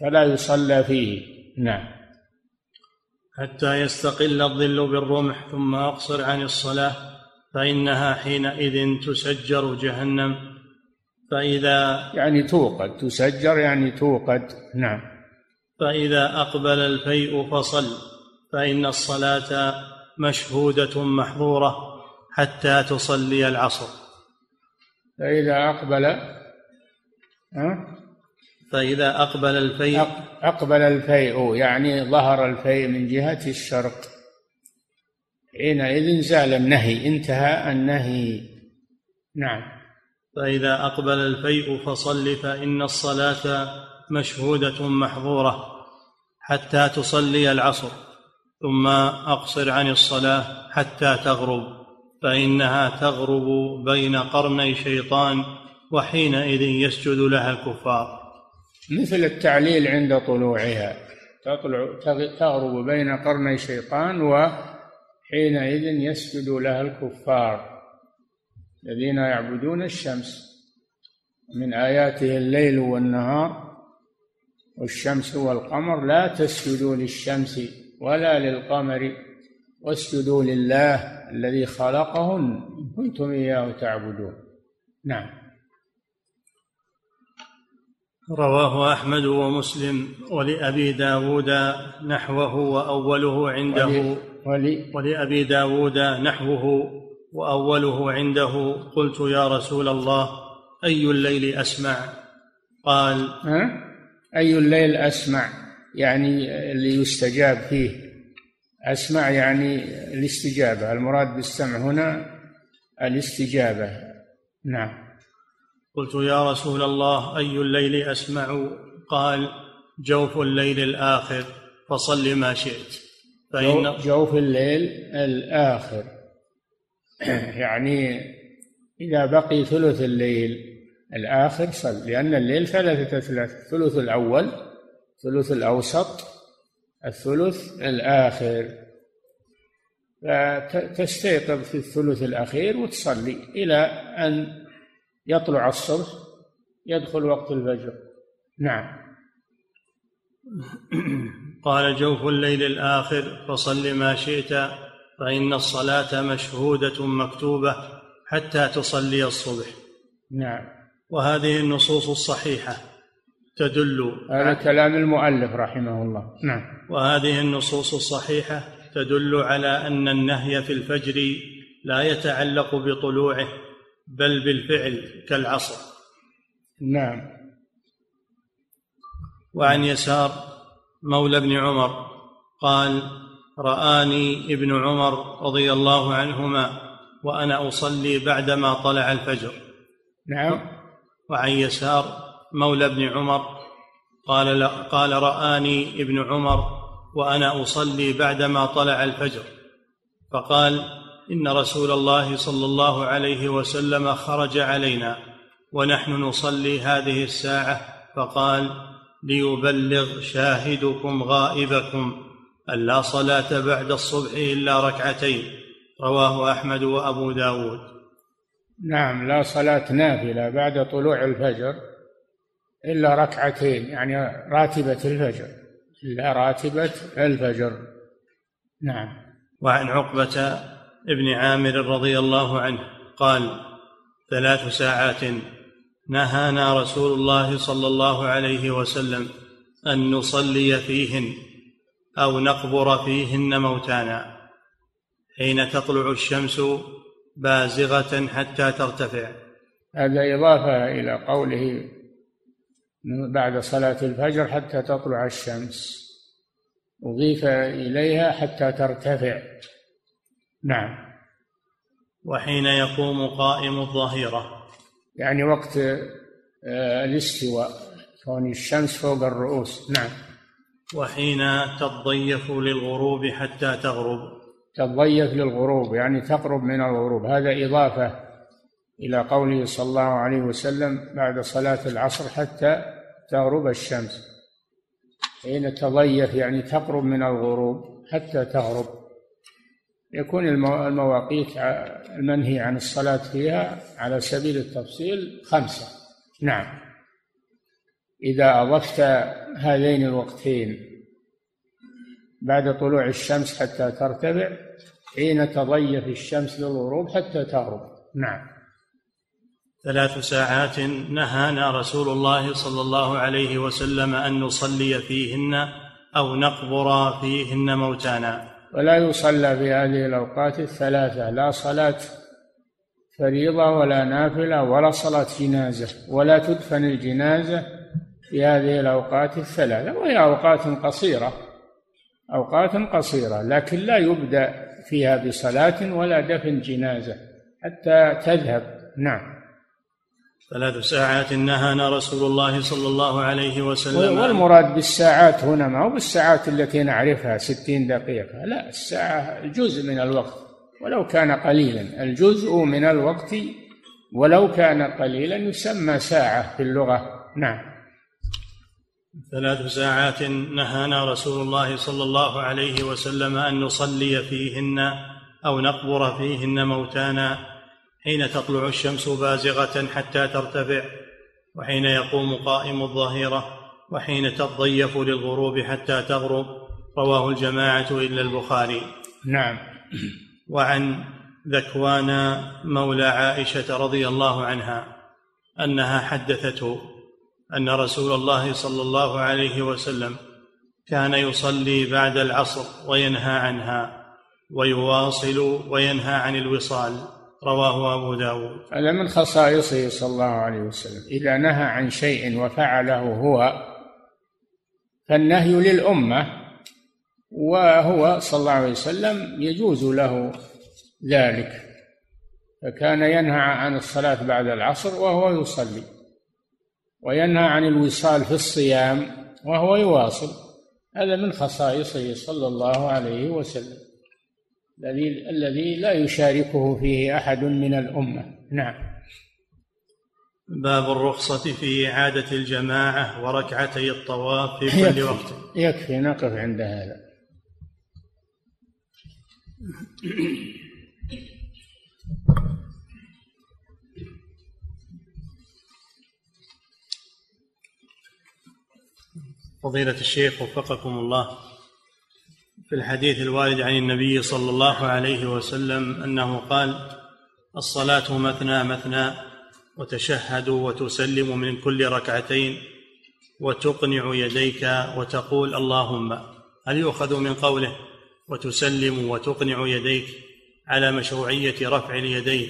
B: فلا يصلى فيه. نعم.
A: حتى يستقل الظل بالرمح ثم أقصر عن الصلاة فإنها حينئذ تسجر جهنم. فإذا
B: يعني توقد تسجر يعني توقد. نعم.
A: فإذا أقبل الفيء فصل فإن الصلاة مشهودة محظورة حتى تصلي العصر.
B: فإذا أقبل
A: ها؟ فإذا أقبل الفيء
B: أقبل الفيء يعني ظهر الفيء من جهة الشرق. حينئذ زال النهي انتهى النهي. نعم.
A: فإذا أقبل الفيء فصل فإن الصلاة مشهودة محظورة حتى تصلي العصر ثم أقصر عن الصلاة حتى تغرب فإنها تغرب بين قرني شيطان وحينئذ يسجد لها الكفار.
B: مثل التعليل عند طلوعها تطلع تغرب بين قرني شيطان وحينئذ يسجد لها الكفار. الذين يعبدون الشمس. من آياته الليل والنهار والشمس والقمر. لا تسجدوا للشمس ولا للقمر واسجدوا لله الذي خلقهن كنتم إياه تعبدون. نعم.
A: رواه أحمد ومسلم ولأبي داود نحوه وأوله عنده. ولي ولأبي داود نحوه. وأوله عنده قلت يا رسول الله أي الليل أسمع؟ قال
B: ها؟ أي الليل أسمع؟ يعني اللي يستجاب فيه. أسمع يعني الاستجابة. المراد بالسمع هنا الاستجابة. نعم.
A: قلت يا رسول الله أي الليل أسمع؟ قال جوف الليل الآخر فصل ما شئت.
B: فإن جوف الليل الآخر. <coughs> يعني إذا بقي ثلث الليل الآخر صل لأن الليل ثلاثة أثلاث الثلث الأول الثلث الأوسط الثلث الآخر. فتستيقظ في الثلث الأخير وتصلي إلى أن يطلع الصبح يدخل وقت الفجر. نعم.
A: قال جوف الليل الآخر فصل ما شئت. فإن الصلاة مشهودة مكتوبة حتى تصلي الصبح.
B: نعم.
A: وهذه النصوص الصحيحة تدل
B: هذا كلام المؤلف رحمه الله. نعم.
A: وهذه النصوص الصحيحة تدل على أن النهي في الفجر لا يتعلق بطلوعه بل بالفعل كالعصر.
B: نعم.
A: وعن يسار مولى بن عمر قال رآني ابن عمر رضي الله عنهما وأنا أصلي بعدما طلع الفجر.
B: نعم.
A: وعن يسار مولى بن عمر قال قال رآني ابن عمر وأنا أصلي بعدما طلع الفجر. فقال إن رسول الله صلى الله عليه وسلم خرج علينا ونحن نصلي هذه الساعة. فقال ليبلغ شاهدكم غائبكم. أن لا صلاة بعد الصبح إلا ركعتين. رواه أحمد وأبو داود.
B: نعم لا صلاة نافلة بعد طلوع الفجر إلا ركعتين يعني راتبة الفجر. إلا راتبة الفجر. نعم.
A: وعن عقبة ابن عامر رضي الله عنه قال ثلاث ساعات نهانا رسول الله صلى الله عليه وسلم أن نصلي فيهن. أو نقبر فيهن موتانا حين تطلع الشمس بازغة حتى ترتفع.
B: هذا إضافة إلى قوله بعد صلاة الفجر حتى تطلع الشمس أضيف إليها حتى ترتفع. نعم.
A: وحين يقوم قائم الظهيرة.
B: يعني وقت آه، الاستواء كون الشمس فوق الرؤوس. نعم.
A: وحين تضيف للغروب حتى تغرب.
B: تضيف للغروب يعني تقرب من الغروب. هذا إضافة إلى قوله صلى الله عليه وسلم بعد صلاة العصر حتى تغرب الشمس. حين تضيف يعني تقرب من الغروب حتى تغرب. يكون المواقيت المنهي عن الصلاة فيها على سبيل التفصيل خمسة. نعم. إذا أضفت هذين الوقتين بعد طلوع الشمس حتى ترتفع حين تضيف الشمس للغروب حتى تغرب. نعم.
A: ثلاث ساعات نهانا رسول الله صلى الله عليه وسلم أن نصلي فيهن أو نقبر فيهن موتانا.
B: ولا يصلى في هذه الأوقات الثلاثة لا صلاة فريضة ولا نافلة ولا صلاة جنازة ولا تدفن الجنازة في هذه الأوقات الثلاثة وهي أوقات قصيرة أوقات قصيرة لكن لا يبدأ فيها بصلاة ولا دفن جنازة حتى تذهب. نعم.
A: ثلاث ساعات نهانا رسول الله صلى الله عليه وسلم
B: والمراد بالساعات هنا ما هو بالساعات التي نعرفها ستين دقيقة لا الساعة جزء من الوقت ولو كان قليلا. الجزء من الوقت ولو كان قليلا يسمى ساعة في اللغة. نعم.
A: ثلاث ساعات نهانا رسول الله صلى الله عليه وسلم أن نصلي فيهن أو نقبر فيهن موتانا حين تطلع الشمس بازغة حتى ترتفع وحين يقوم قائم الظهيرة وحين تضيف للغروب حتى تغرب. رواه الجماعة إلا البخاري.
B: نعم.
A: وعن ذكوان مولى عائشة رضي الله عنها أنها حدثته. أن رسول الله صلى الله عليه وسلم كان يصلي بعد العصر وينهى عنها ويواصل وينهى عن الوصال. رواه أبو داود.
B: هذا من خصائصه صلى الله عليه وسلم. إذا نهى عن شيء وفعله هو فالنهي للأمة وهو صلى الله عليه وسلم يجوز له ذلك. فكان ينهى عن الصلاة بعد العصر وهو يصلي. وينهى عن الوصال في الصيام وهو يواصل. هذا من خصائصه صلى الله عليه وسلم. الذي الذي لا يشاركه فيه أحد من الأمة. نعم.
A: باب الرخصة في إعادة الجماعة وركعتي الطواف في كل
B: يكفي.
A: وقت.
B: يكفي. نقف عند هذا.
A: فضيلة الشيخ وفقكم الله في الحديث الوارد عن النبي صلى الله عليه وسلم أنه قال الصلاة مثنى مثنى وتشهد وتسلم من كل ركعتين وتقنع يديك وتقول اللهم. هل يؤخذ من قوله وتسلم وتقنع يديك على مشروعية رفع اليدين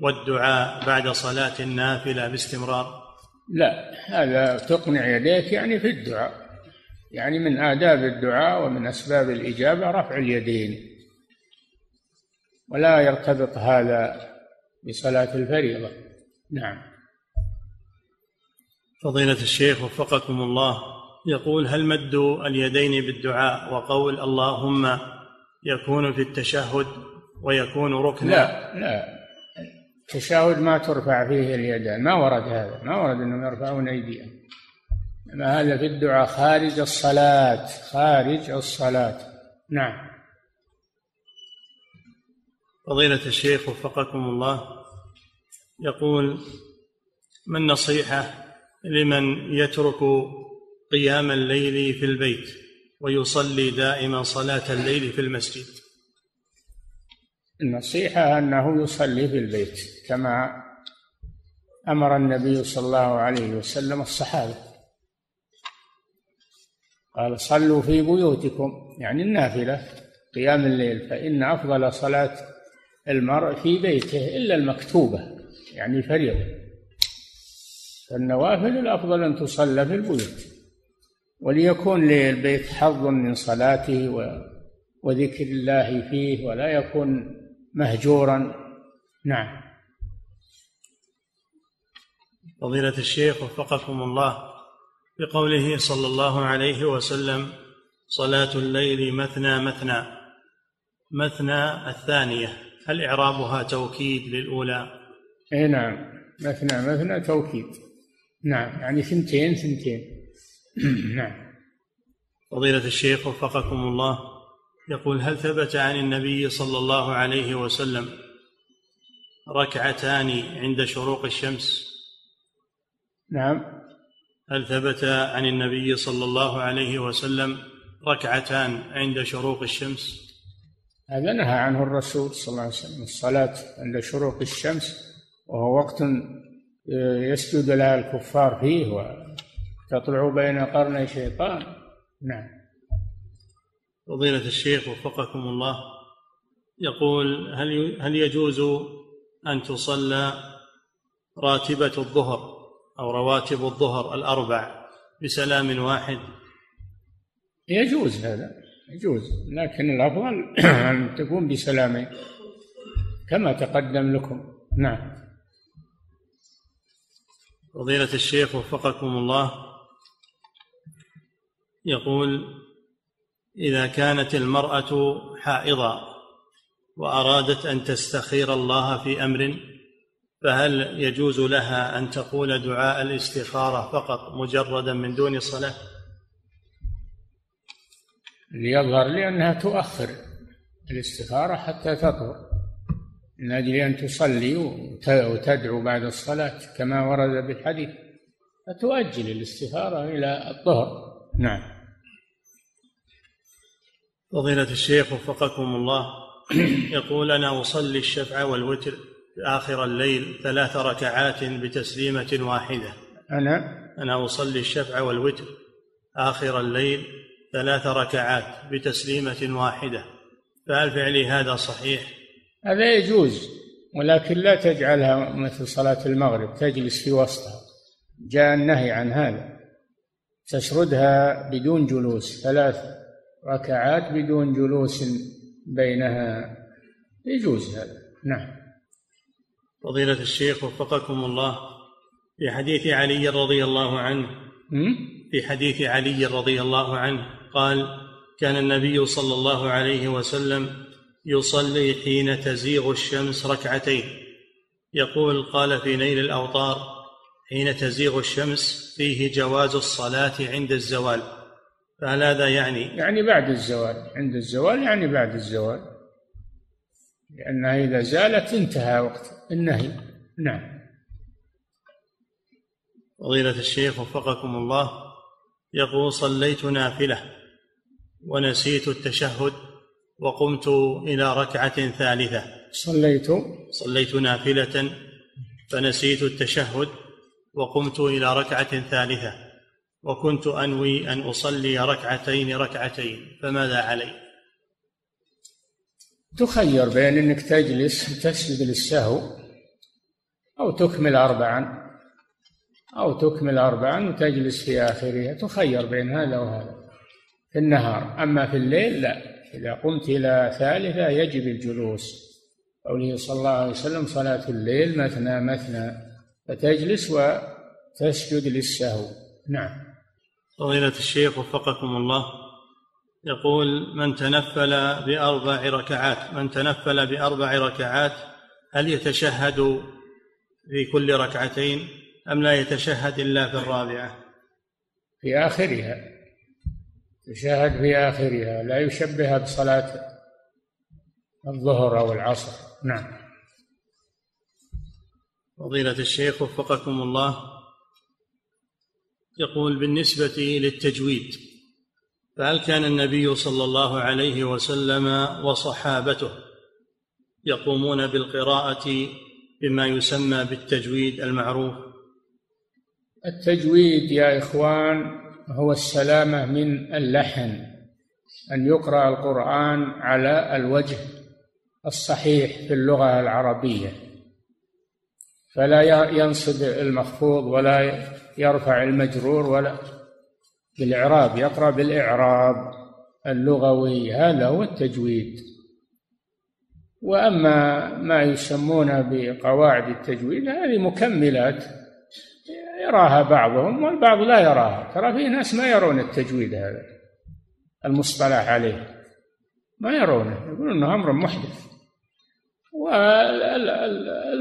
A: والدعاء بعد صلاة النافلة باستمرار؟
B: لا هذا تقنع يديك يعني في الدعاء. يعني من آداب الدعاء ومن أسباب الإجابة رفع اليدين. ولا يرتبط هذا بصلاة الفريضة. نعم.
A: فضيلة الشيخ وفقكم الله يقول هل مد اليدين بالدعاء وقول اللهم يكون في التشهد ويكون ركنا؟
B: لا لا. التشهد ما ترفع فيه اليدان. ما ورد هذا. ما ورد أنهم يرفعون أيديهم. هذا في الدعاء. خارج الصلاة. خارج الصلاة. نعم.
A: فضيلة الشيخ وفقكم الله. يقول ما النصيحة لمن يترك قيام الليل في البيت ويصلي دائما صلاة الليل في المسجد؟
B: النصيحة أنه يصلي في البيت كما أمر النبي صلى الله عليه وسلم الصحابة. قال صلوا في بيوتكم يعني النافلة قيام الليل فإن أفضل صلاة المرء في بيته إلا المكتوبة يعني الفريضة. فالنوافل الأفضل أن تصلى في البيوت. وليكون للبيت حظ من صلاته وذكر الله فيه ولا يكون مهجورا. نعم.
A: فضيلة الشيخ وفقكم الله. بقوله صلى الله عليه وسلم صلاة الليل مثنى مثنى. مثنى الثانية هل إعرابها توكيد للأولى؟
B: أي نعم مثنى مثنى توكيد. نعم يعني ثنتين ثنتين. <clears throat> نعم.
A: فضيلة الشيخ وفقكم الله يقول هل ثبت عن النبي صلى الله عليه وسلم ركعتان عند شروق الشمس؟
B: نعم.
A: هل ثبت عن النبي صلى الله عليه وسلم ركعتان عند شروق الشمس؟
B: هذا نهى عنه الرسول صلى الله عليه وسلم. الصلاة عند شروق الشمس وهو وقت يسجد لها الكفار فيه وتطلع بين قرني شيطان. نعم.
A: فضيلة الشيخ وفقكم الله يقول هل هل يجوز أن تصلى راتبة الظهر؟ أو رواتب الظهر الأربع بسلام واحد.
B: يجوز هذا يجوز لكن الأفضل أن تكون بسلامين كما تقدم لكم. نعم.
A: فضيلة الشيخ وفقكم الله يقول إذا كانت المرأة حائضة وأرادت أن تستخير الله في أمر فهل يجوز لها أن تقول دعاء الاستخارة فقط مجردا من دون صلاة؟
B: ليظهر لي أنها تؤخر الاستخارة حتى تطهر. من أجل أن تصلي وتدعو بعد الصلاة كما ورد بالحديث فتؤجل الاستخارة إلى الظهر نعم.
A: فضيلة الشيخ وفقكم الله يقول أنا أصلي الشفع والوتر آخر الليل ثلاث ركعات بتسليمة واحدة.
B: أنا
A: أنا أصلي الشفع والوتر. آخر الليل ثلاث ركعات بتسليمة واحدة. فهل فعلي هذا صحيح؟
B: هذا يجوز ولكن لا تجعلها مثل صلاة المغرب تجلس في وسطها. جاء النهي عن هذا. تسردها بدون جلوس ثلاث ركعات بدون جلوس بينها. يجوز هذا. نعم.
A: فضيلة الشيخ وفقكم الله. في حديث علي رضي الله عنه في حديث علي رضي الله عنه قال كان النبي صلى الله عليه وسلم يصلي حين تزيغ الشمس ركعتين. يقول قال في نيل الأوطار حين تزيغ الشمس فيه جواز الصلاة عند الزوال. فهل هذا يعني
B: يعني بعد الزوال عند الزوال يعني بعد الزوال. لأنها إذا زالت انتهى وقت النهي. نعم.
A: فضيلة الشيخ وفقكم الله يقول صليت نافلة ونسيت التشهد وقمت إلى ركعة ثالثة.
B: صليت.
A: صليت نافلة فنسيت التشهد وقمت إلى ركعة ثالثة وكنت أنوي أن أصلي ركعتين ركعتين فماذا علي؟
B: تخير بين أنك تجلس تسجد للسهو أو تكمل أربعا أو تكمل أربعا وتجلس في آخرها تخير بين هذا وهذا. في النهار. أما في الليل لا. إذا قمت إلى ثالثة يجب الجلوس. قوله صلى الله عليه وسلم صلاة الليل مثنى مثنى. فتجلس وتسجد للسهو. نعم.
A: فضيلة الشيخ وفقكم الله. يقول من تنفل بأربع ركعات من تنفل بأربع ركعات هل يتشهد في كل ركعتين أم لا يتشهد إلا في الرابعة؟
B: في آخرها يشاهد في آخرها لا يشبهها بصلاة الظهر أو العصر. نعم.
A: فضيلة الشيخ وفقكم الله يقول بالنسبة للتجويد فهل كان النبي صلى الله عليه وسلم وصحابته يقومون بالقراءة بما يسمى بالتجويد المعروف؟
B: التجويد يا إخوان هو السلامة من اللحن أن يقرأ القرآن على الوجه الصحيح في اللغة العربية. فلا ينصب المخفوض ولا يرفع المجرور ولا بالإعراب يقرأ بالإعراب اللغوي. هذا هو التجويد. وأما ما يسمون بقواعد التجويد هذه مكملات يراها بعضهم والبعض لا يراها. ترى في ناس ما يرون التجويد هذا المصطلح عليه. ما يرونه يقولون إنه أمر محدث.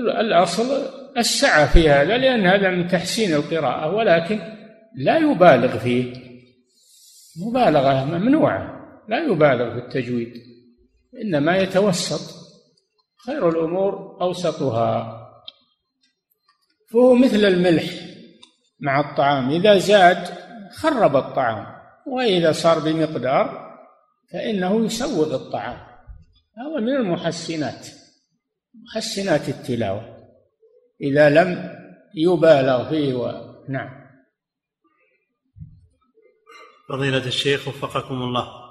B: والأصل السعة في هذا لأن هذا من تحسين القراءة ولكن لا يبالغ فيه. مبالغة ممنوعة لا يبالغ في التجويد إنما يتوسط خير الأمور أوسطها. فهو مثل الملح مع الطعام إذا زاد خرب الطعام وإذا صار بمقدار فإنه يسوغ الطعام. هذا من المحسنات محسنات التلاوة إذا لم يبالغ فيه و... نعم.
A: فضيلة الشيخ وفقكم الله.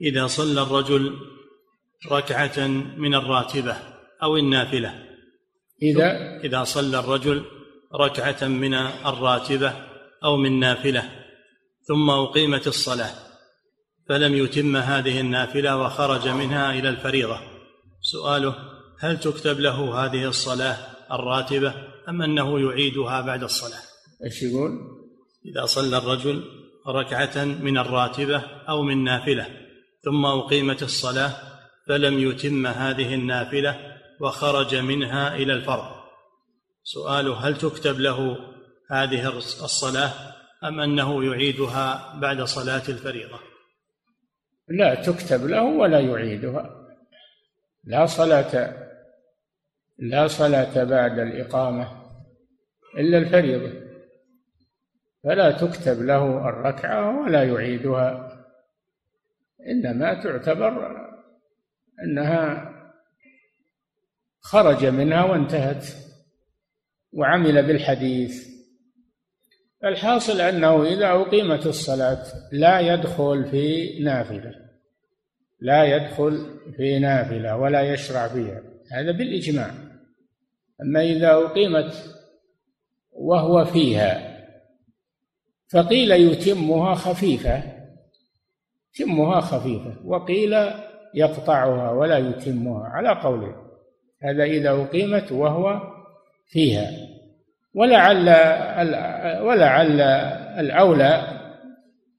A: إذا صلى الرجل ركعة من الراتبة أو النافلة
B: إذا؟
A: إذا صلى الرجل ركعة من الراتبة أو من نافلة ثم أقيمت الصلاة فلم يتم هذه النافلة وخرج منها إلى الفريضة. سؤاله هل تكتب له هذه الصلاة الراتبة أم أنه يعيدها بعد الصلاة؟
B: إيش يقول؟
A: إذا صلى الرجل ركعة من الراتبة أو من نافلة ثم أقيمت الصلاة فلم يتم هذه النافلة وخرج منها إلى الفرض. سؤاله هل تكتب له هذه الصلاة أم أنه يعيدها بعد صلاة الفريضة؟
B: لا تكتب له ولا يعيدها. لا صلاة لا صلاة بعد الإقامة إلا الفريضة. فلا تكتب له الركعة ولا يعيدها. إنما تعتبر أنها خرج منها وانتهت وعمل بالحديث. الحاصل أنه إذا أقيمت الصلاة لا يدخل في نافلة لا يدخل في نافلة ولا يشرع فيها هذا بالإجماع. أما إذا أقيمت وهو فيها فقيل يتمها خفيفة. يتمها خفيفة وقيل يقطعها ولا يتمها على قوله. هذا إذا أقيمت وهو فيها. ولعل ولعل الأولى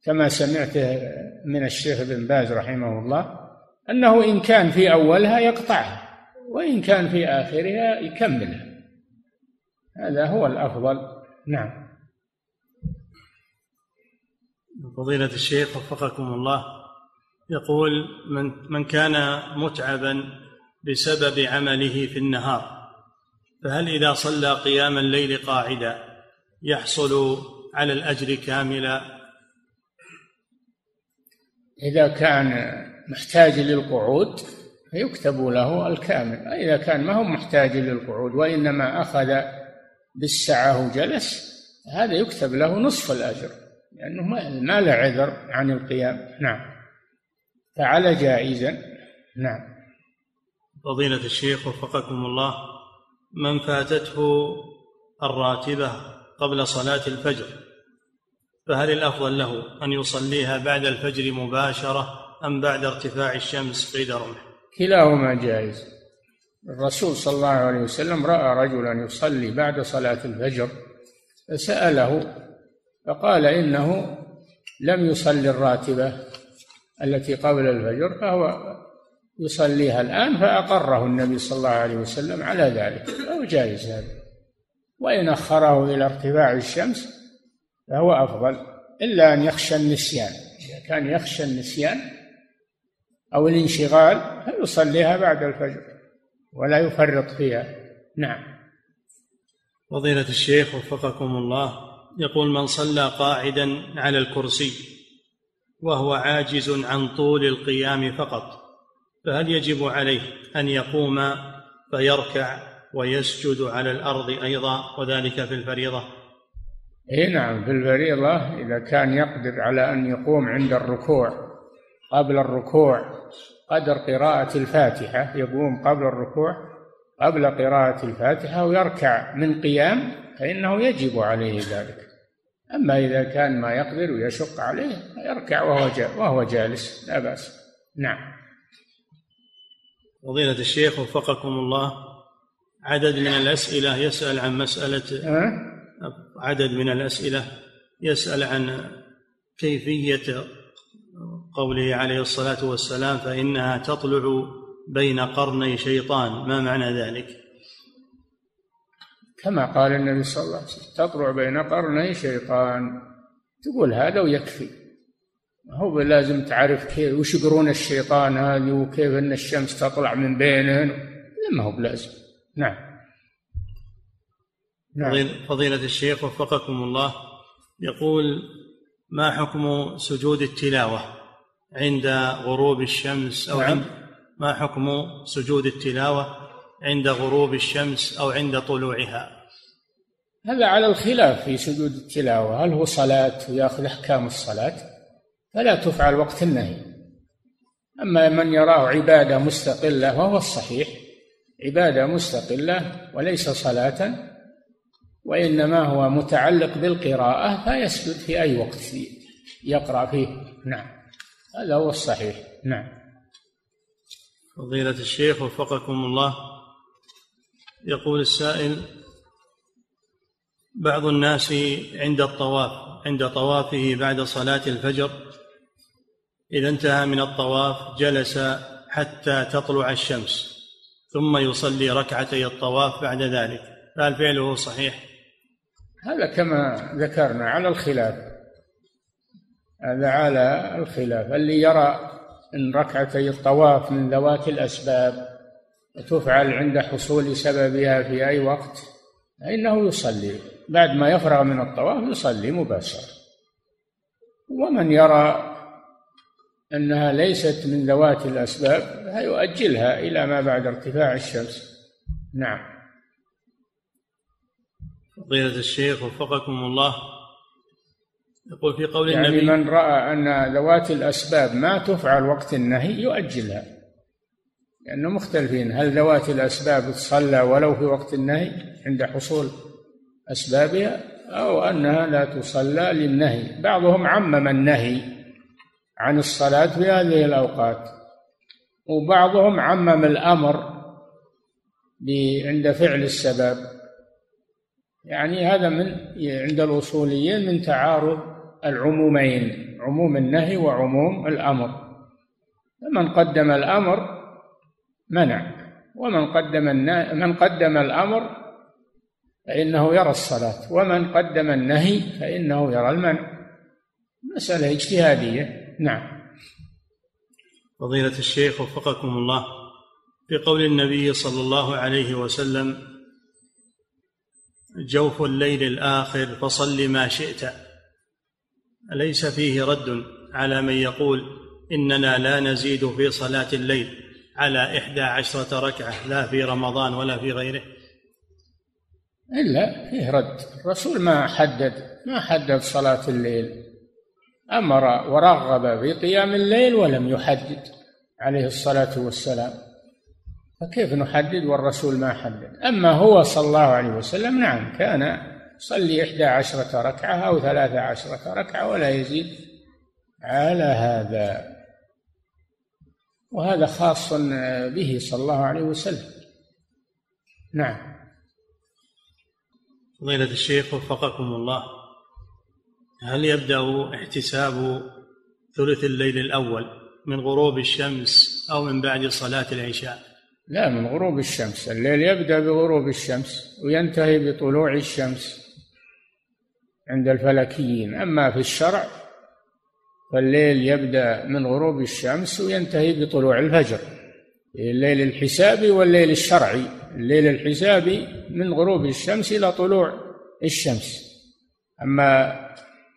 B: كما سمعت من الشيخ ابن باز رحمه الله أنه إن كان في أولها يقطعها وإن كان في آخرها يكملها. هذا هو الأفضل. نعم.
A: فضيلة الشيخ وفقكم الله. يقول من من كان متعبا بسبب عمله في النهار فهل إذا صلى قيام الليل قاعدا يحصل على الأجر كاملا؟
B: إذا كان محتاج للقعود فيكتب له الكامل إذا كان ما هو محتاج للقعود وإنما أخذ بالسعة وجلس هذا يكتب له نصف الأجر. لأنه ما له عذر عن القيام. نعم. فعل جائزا. نعم.
A: فضيلة الشيخ وفقكم الله من فاتته الراتبة قبل صلاة الفجر فهل الأفضل له أن يصليها بعد الفجر مباشرة أم بعد ارتفاع الشمس قيد رمح؟
B: كلاهما جائز. الرسول صلى الله عليه وسلم رأى رجلا يصلي بعد صلاة الفجر فسأله فقال إنه لم يصلي الراتبة التي قبل الفجر فهو يصليها الآن فأقره النبي صلى الله عليه وسلم على ذلك فهو جائز هذا. وإن أخره إلى ارتفاع الشمس فهو أفضل إلا أن يخشى النسيان. إذا كان يخشى النسيان أو الانشغال فيصليها بعد الفجر ولا يفرط فيها. نعم.
A: فضيلة الشيخ وفقكم الله. يقول من صلى قاعدا على الكرسي وهو عاجز عن طول القيام فقط فهل يجب عليه أن يقوم فيركع ويسجد على الأرض أيضا وذلك في الفريضة؟
B: إي نعم في الفريضة إذا كان يقدر على أن يقوم عند الركوع قبل الركوع قدر قراءة الفاتحة يقوم قبل الركوع قبل قراءة الفاتحة ويركع من قيام فإنه يجب عليه ذلك. أما إذا كان ما يقدر ويشق عليه يركع وهو وهو جالس لا بأس. نعم.
A: فضيلة الشيخ وفقكم الله عدد من الأسئلة يسأل عن مسألة أه؟ عدد من الأسئلة يسأل عن كيفية قوله عليه الصلاة والسلام فإنها تطلع بين قرني شيطان. ما معنى ذلك؟
B: كما قال النبي صلى الله عليه وسلم تطلع بين قرني شيطان. تقول هذا ويكفي. هو لازم تعرف كيف وش يقرون الشيطان هذه وكيف أن الشمس تطلع من بينهن ما هو بلازم. نعم.
A: نعم. فضيلة الشيخ وفقكم الله. يقول ما حكم سجود التلاوة عند غروب الشمس؟ أو نعم. عند ما حكم سجود التلاوة عند غروب الشمس أو عند طلوعها.
B: هذا على الخلاف في سجود التلاوة. هل هو صلاة ويأخذ أحكام الصلاة؟ فلا تفعل وقت النهي. أما من يراه عبادة مستقلة وهو الصحيح. عبادة مستقلة وليس صلاة وإنما هو متعلق بالقراءة فيسجد في أي وقت يقرأ فيه. نعم. هذا هو الصحيح. نعم.
A: فضيلة الشيخ وفقكم الله. يقول السائل بعض الناس عند الطواف عند طوافه بعد صلاة الفجر إذا انتهى من الطواف جلس حتى تطلع الشمس ثم يصلي ركعتي الطواف بعد ذلك. فهل فعله صحيح؟
B: هذا كما ذكرنا على الخلاف. هذا على الخلاف. اللي يرى أن ركعتي الطواف من ذوات الأسباب وتفعل عند حصول سببها في أي وقت فإنه يصلي. بعد ما يفرغ من الطواف يصلي مباشرة. ومن يرى أنها ليست من ذوات الأسباب فيؤجلها إلى ما بعد ارتفاع الشمس. نعم.
A: فضيلة الشيخ وفقكم الله. يقول في قول
B: يعني النبي من رأى أن ذوات الأسباب ما تفعل وقت النهي يؤجلها. لأنه مختلفين. هل ذوات الأسباب تصلى ولو في وقت النهي عند حصول أسبابها أو أنها لا تصلى للنهي؟ بعضهم عمم النهي عن الصلاة في هذه الأوقات وبعضهم عمم الأمر عند فعل السبب. يعني هذا من عند الأصوليين من تعارض العمومين عموم النهي وعموم الأمر. فمن قدم الأمر منع. ومن قدم من قدم الأمر فإنه يرى الصلاة ومن قدم النهي فإنه يرى المنع. مسألة اجتهادية. نعم.
A: فضيلة الشيخ وفقكم الله في قول النبي صلى الله عليه وسلم جوف الليل الآخر فصل ما شئت. أليس فيه رد على من يقول إننا لا نزيد في صلاة الليل؟ على إحدى عشرة ركعة لا في رمضان ولا في غيره.
B: إلا فيه رد. الرسول ما حدد ما حدد صلاة الليل. أمر ورغب في قيام الليل ولم يحدد عليه الصلاة والسلام. فكيف نحدد والرسول ما حدد؟ أما هو صلى الله عليه وسلم نعم كان يصلي إحدى عشرة ركعة أو ثلاثة عشرة ركعة ولا يزيد على هذا. وهذا خاص به صلى الله عليه وسلم. نعم.
A: فضيلة الشيخ وفقكم الله. هل يبدأ احتساب ثلث الليل الأول من غروب الشمس أو من بعد صلاة العشاء؟
B: لا من غروب الشمس. الليل يبدأ بغروب الشمس وينتهي بطلوع الشمس عند الفلكيين. أما في الشرع فالليل يبدأ من غروب الشمس وينتهي بطلوع الفجر. الليل الحسابي والليل الشرعي. الليل الحسابي من غروب الشمس إلى طلوع الشمس. أما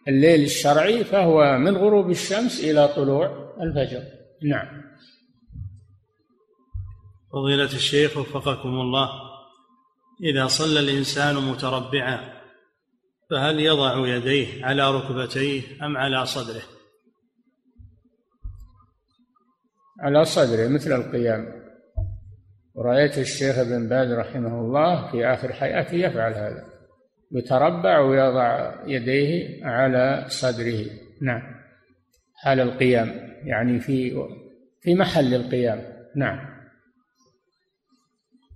B: الليل الشرعي فهو من غروب الشمس إلى طلوع الفجر. نعم.
A: فضيلة الشيخ وفقكم الله إذا صلى الإنسان متربعا فهل يضع يديه على ركبتيه أم على صدره؟
B: على صدره مثل القيام. ورأيت الشيخ ابن باز رحمه الله في آخر حياته يفعل هذا يتربع ويضع يديه على صدره. نعم. حال القيام يعني في في محل القيام. نعم.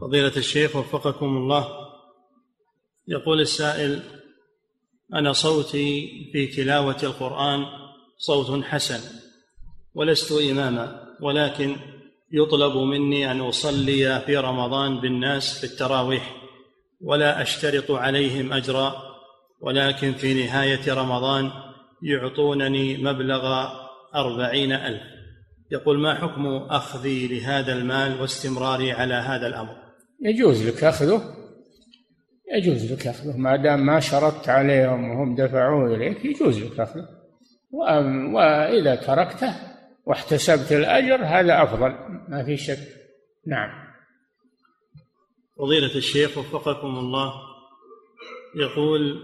A: فضيلة الشيخ وفقكم الله يقول السائل أنا صوتي في تلاوة القرآن صوت حسن ولست إماما. ولكن يطلب مني أن أصلي في رمضان بالناس في التراويح ولا أشترط عليهم أجرا ولكن في نهاية رمضان يعطونني مبلغ أربعين ألف. يقول ما حكم أخذي لهذا المال واستمراري على هذا الأمر؟
B: يجوز لك أخذه؟ يجوز لك أخذه. ما دام ما شرطت عليهم وهم دفعوه إليك يجوز لك أخذه. وإذا تركته واحتسبت الأجر هذا أفضل. ما في شك. نعم.
A: فضيلة الشيخ وفقكم الله يقول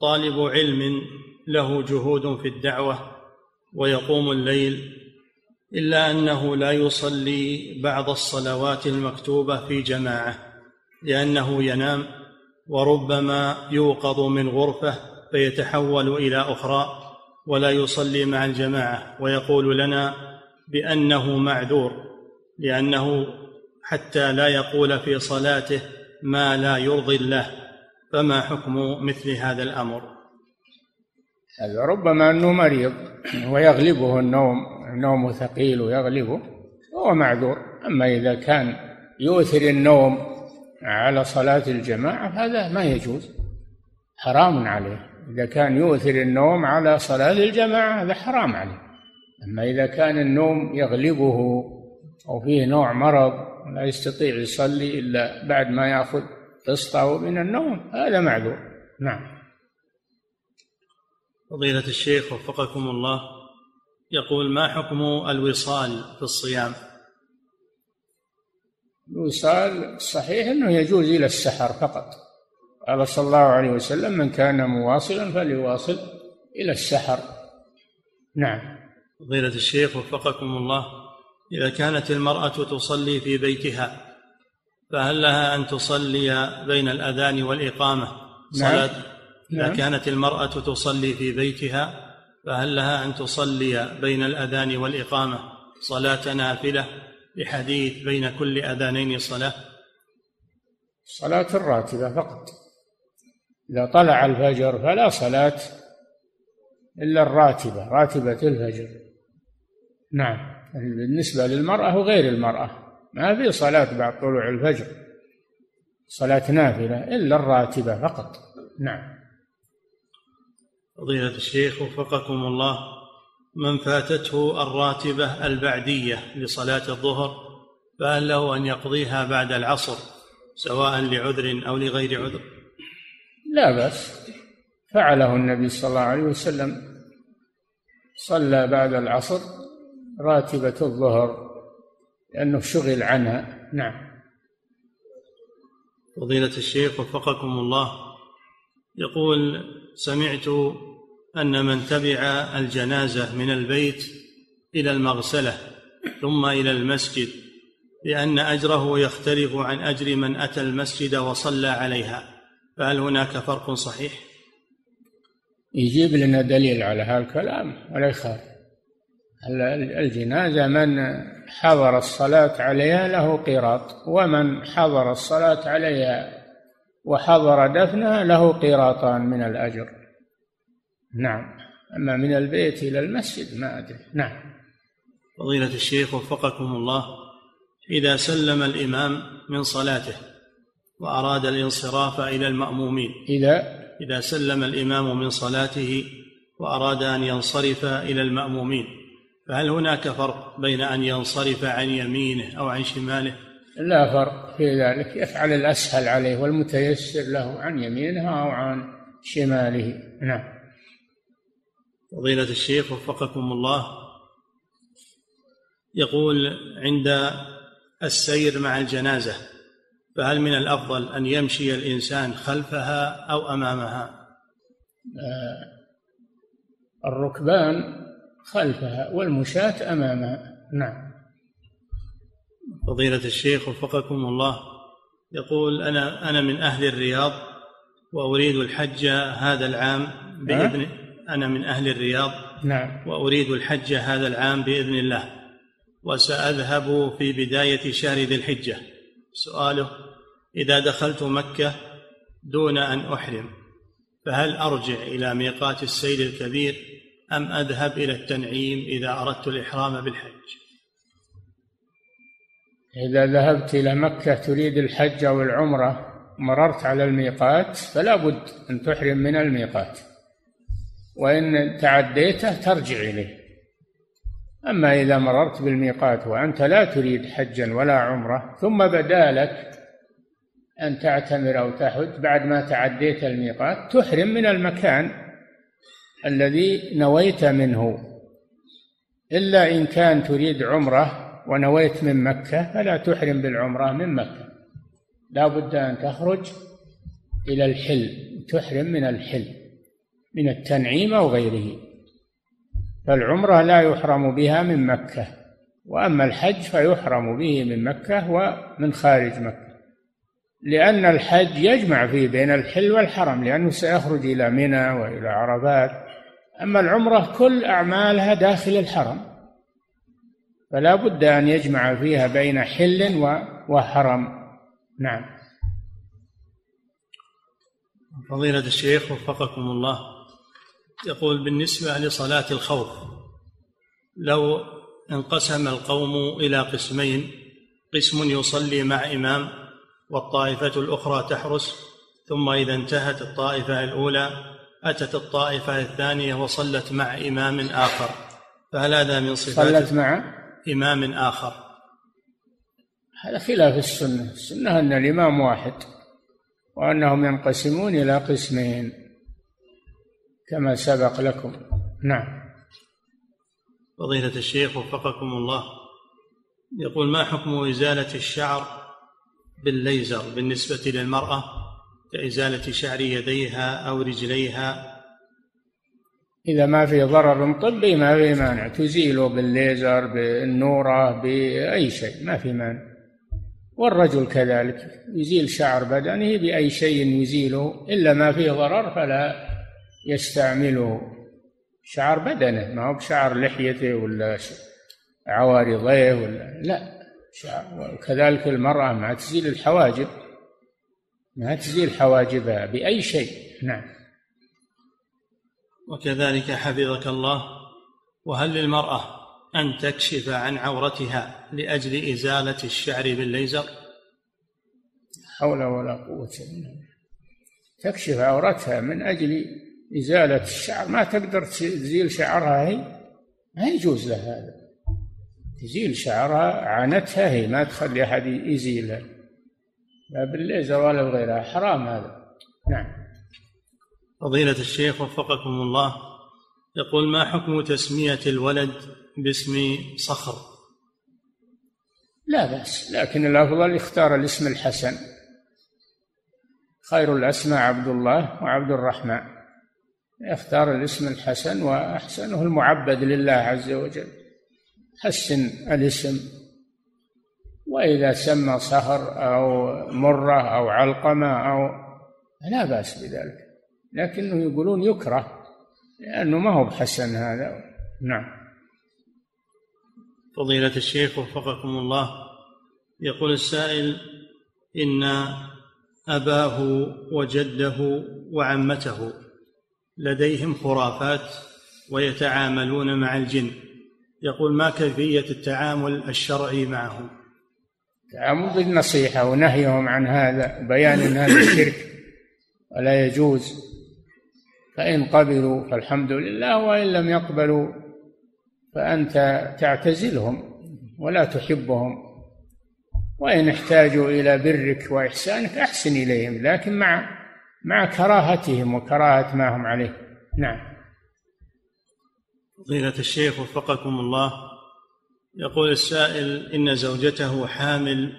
A: طالب علم له جهود في الدعوة ويقوم الليل إلا أنه لا يصلي بعض الصلوات المكتوبة في جماعة لأنه ينام وربما يوقظ من غرفة فيتحول إلى أخرى. ولا يصلي مع الجماعة ويقول لنا بأنه معذور لأنه حتى لا يقول في صلاته ما لا يرضي الله فما حكم مثل هذا
B: الأمر؟ ربما أنه مريض ويغلبه النوم النوم ثقيل ويغلبه هو معذور. أما إذا كان يؤثر النوم على صلاة الجماعة هذا ما يجوز حرام عليه. إذا كان يؤثر النوم على صلاة الجماعة هذا حرام عليه. أما إذا كان النوم يغلبه أو فيه نوع مرض لا يستطيع يصلي إلا بعد ما يأخذ قسطة من النوم هذا معذور. نعم.
A: فضيلة الشيخ وفقكم الله يقول ما حكم الوصال في الصيام؟
B: الوصال صحيح أنه يجوز إلى السحر فقط. قال صلى الله عليه وسلم من كان مواصلا فليواصل إلى السحر. نعم.
A: فضيلة الشيخ وفقكم الله إذا كانت المرأة تصلي في بيتها فهل لها أن تصلي بين الأذان والإقامة؟ نعم. صلاة. نعم. إذا كانت المرأة تصلي في بيتها فهل لها أن تصلي بين الأذان والإقامة؟ صلاة نافلة لحديث بين كل أذانين صلاة.
B: صلاة الراتبة فقط. إذا طلع الفجر فلا صلاة إلا الراتبة راتبة الفجر. نعم. بالنسبة للمرأة وغير المرأة ما في صلاة بعد طلوع الفجر صلاة نافلة إلا الراتبة فقط. نعم.
A: فضيلة الشيخ وفقكم الله من فاتته الراتبة البعدية لصلاة الظهر فهل له أن يقضيها بعد العصر سواء لعذر أو لغير عذر؟
B: لا بأس. فعله النبي صلى الله عليه وسلم. صلى بعد العصر راتبة الظهر لأنه شغل عنها. نعم.
A: فضيلة الشيخ وفقكم الله. يقول سمعت أن من تبع الجنازة من البيت إلى المغسلة ثم إلى المسجد لأن أجره يختلف عن أجر من أتى المسجد وصلى عليها. فهل هناك فرق صحيح؟
B: يجيب لنا دليل على هذا الكلام ولا يخاف الجنازة من حضر الصلاة عليها له قيراط ومن حضر الصلاة عليها وحضر دفنها له قيراطان من الأجر. نعم. أما من البيت إلى المسجد ما أدري. نعم.
A: فضيلة الشيخ وفقكم الله إذا سلم الإمام من صلاته وأراد الانصراف إلى المأمومين.
B: إذا
A: إذا سلم الإمام من صلاته وأراد أن ينصرف إلى المأمومين. فهل هناك فرق بين أن ينصرف عن يمينه أو عن شماله؟
B: لا فرق في ذلك. يفعل الأسهل عليه والمتيسر له عن يمينه أو عن شماله. نعم.
A: فضيلة الشيخ وفقكم الله. يقول عند السير مع الجنازة فهل من الأفضل أن يمشي الإنسان خلفها أو أمامها؟
B: آه، الركبان خلفها والمشاة أمامها. نعم.
A: فضيلة الشيخ وفقكم الله يقول أنا أنا من أهل الرياض وأريد الحج هذا العام بإذن أنا من أهل الرياض
B: نعم.
A: وأريد الحج هذا العام بإذن الله وسأذهب في بداية شهر ذي الحجة. سؤاله إذا دخلت مكة دون أن أحرم فهل أرجع إلى ميقات السيل الكبير أم أذهب إلى التنعيم إذا أردت الإحرام بالحج؟
B: إذا ذهبت إلى مكة تريد الحج أو العمرة مررت على الميقات فلا بد أن تحرم من الميقات. وإن تعديته ترجع إليه. أما إذا مررت بالميقات وأنت لا تريد حجا ولا عمرة ثم بدا لك أن تعتمر أو تحج بعد ما تعديت الميقات. تحرم من المكان الذي نويت منه. إلا إن كان تريد عمرة ونويت من مكة فلا تحرم بالعمرة من مكة. لا بد أن تخرج إلى الحل. تحرم من الحل من التنعيم أو غيره. فالعمرة لا يحرم بها من مكة وأما الحج فيحرم به من مكة ومن خارج مكة. لأن الحج يجمع فيه بين الحل والحرم لأنه سيخرج إلى منى وإلى عرفات. أما العمرة كل أعمالها داخل الحرم فلا بد أن يجمع فيها بين حل وحرم. نعم.
A: فضيلة الشيخ وفقكم الله يقول بالنسبة لصلاة الخوف لو انقسم القوم إلى قسمين قسم يصلي مع إمام والطائفة الأخرى تحرس ثم إذا انتهت الطائفة الأولى أتت الطائفة الثانية وصلت مع إمام آخر. فهل هذا من صفات
B: صلت مع
A: إمام آخر؟
B: هذا خلاف السنة. السنة أن الإمام واحد وأنهم ينقسمون إلى قسمين كما سبق لكم. نعم.
A: فضيلة الشيخ وفقكم الله يقول ما حكم إزالة الشعر بالليزر بالنسبة للمرأة كإزالة شعر يديها أو رجليها.
B: إذا ما في ضرر طبي ما في مانع. تزيله بالليزر بالنورة بأي شيء ما في مانع. والرجل كذلك يزيل شعر بدنه بأي شيء يزيله. إلا ما فيه ضرر فلا يستعمله شعر بدنه. ما هو بشعر لحيته ولا عوارضيه ولا لا. وكذلك المرأة ما تزيل الحواجب ما تزيل حواجبها بأي شيء. نعم.
A: وكذلك حفظك الله وهل للمرأة أن تكشف عن عورتها لأجل إزالة الشعر بالليزر؟
B: حول ولا قوة إلا تكشف عورتها من أجل إزالة الشعر ما تقدر تزيل شعرها هي ما يجوز لها هذا. تزيل شعرها عانتها هي ما تخلي أحد يزيلها. لا بالليزر ولا بغيرها حرام هذا. نعم.
A: فضيلة الشيخ وفقكم الله يقول ما حكم تسمية الولد باسم صخر؟
B: لا بأس لكن الأفضل يختار الاسم الحسن. خير الأسماء عبد الله وعبد الرحمن. يختار الاسم الحسن وأحسنه المعبد لله عز وجل. حسن الاسم. وإذا سمى صخر أو مرة أو علقمة أو لا بأس بذلك. لكنه يقولون يكره لأنه ما هو بحسن هذا. نعم.
A: فضيلة الشيخ وفقكم الله. يقول السائل إن أباه وجده وعمته لديهم خرافات ويتعاملون مع الجن. يقول ما كيفية التعامل الشرعي معهم؟
B: التعامل بالنصيحة ونهيهم عن هذا بيان أن هذا الشرك ولا يجوز. فإن قبلوا فالحمد لله وإن لم يقبلوا فأنت تعتزلهم ولا تحبهم. وإن احتاجوا إلى برك وإحسانك أحسن إليهم لكن مع مع كراهتهم وكراهة ما هم عليه. نعم.
A: فضيلة الشيخ وفقكم الله يقول السائل إن زوجته حامل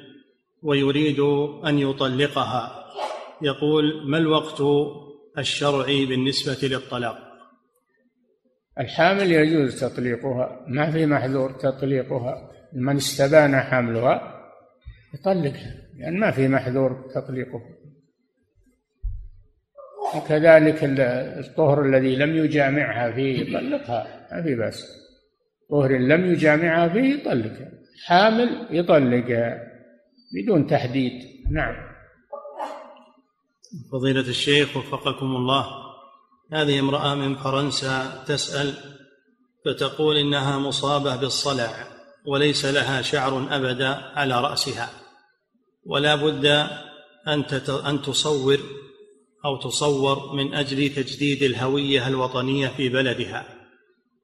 A: ويريد أن يطلقها. يقول ما الوقت الشرعي بالنسبة للطلاق؟
B: الحامل يجوز تطليقها ما في محذور تطليقها. من استبان حملها يطلقها لأن ما في محذور تطليقها. وكذلك الطهر الذي لم يجامعها فيه يطلقها. ما في بأس طهر لم يجامعها فيه يطلقها حامل يطلقها بدون تحديد. نعم.
A: فضيلة الشيخ وفقكم الله هذه امرأة من فرنسا تسأل فتقول إنها مصابة بالصلع وليس لها شعر أبدا على رأسها. ولا بد أن أن تصور أو تصور من أجل تجديد الهوية الوطنية في بلدها.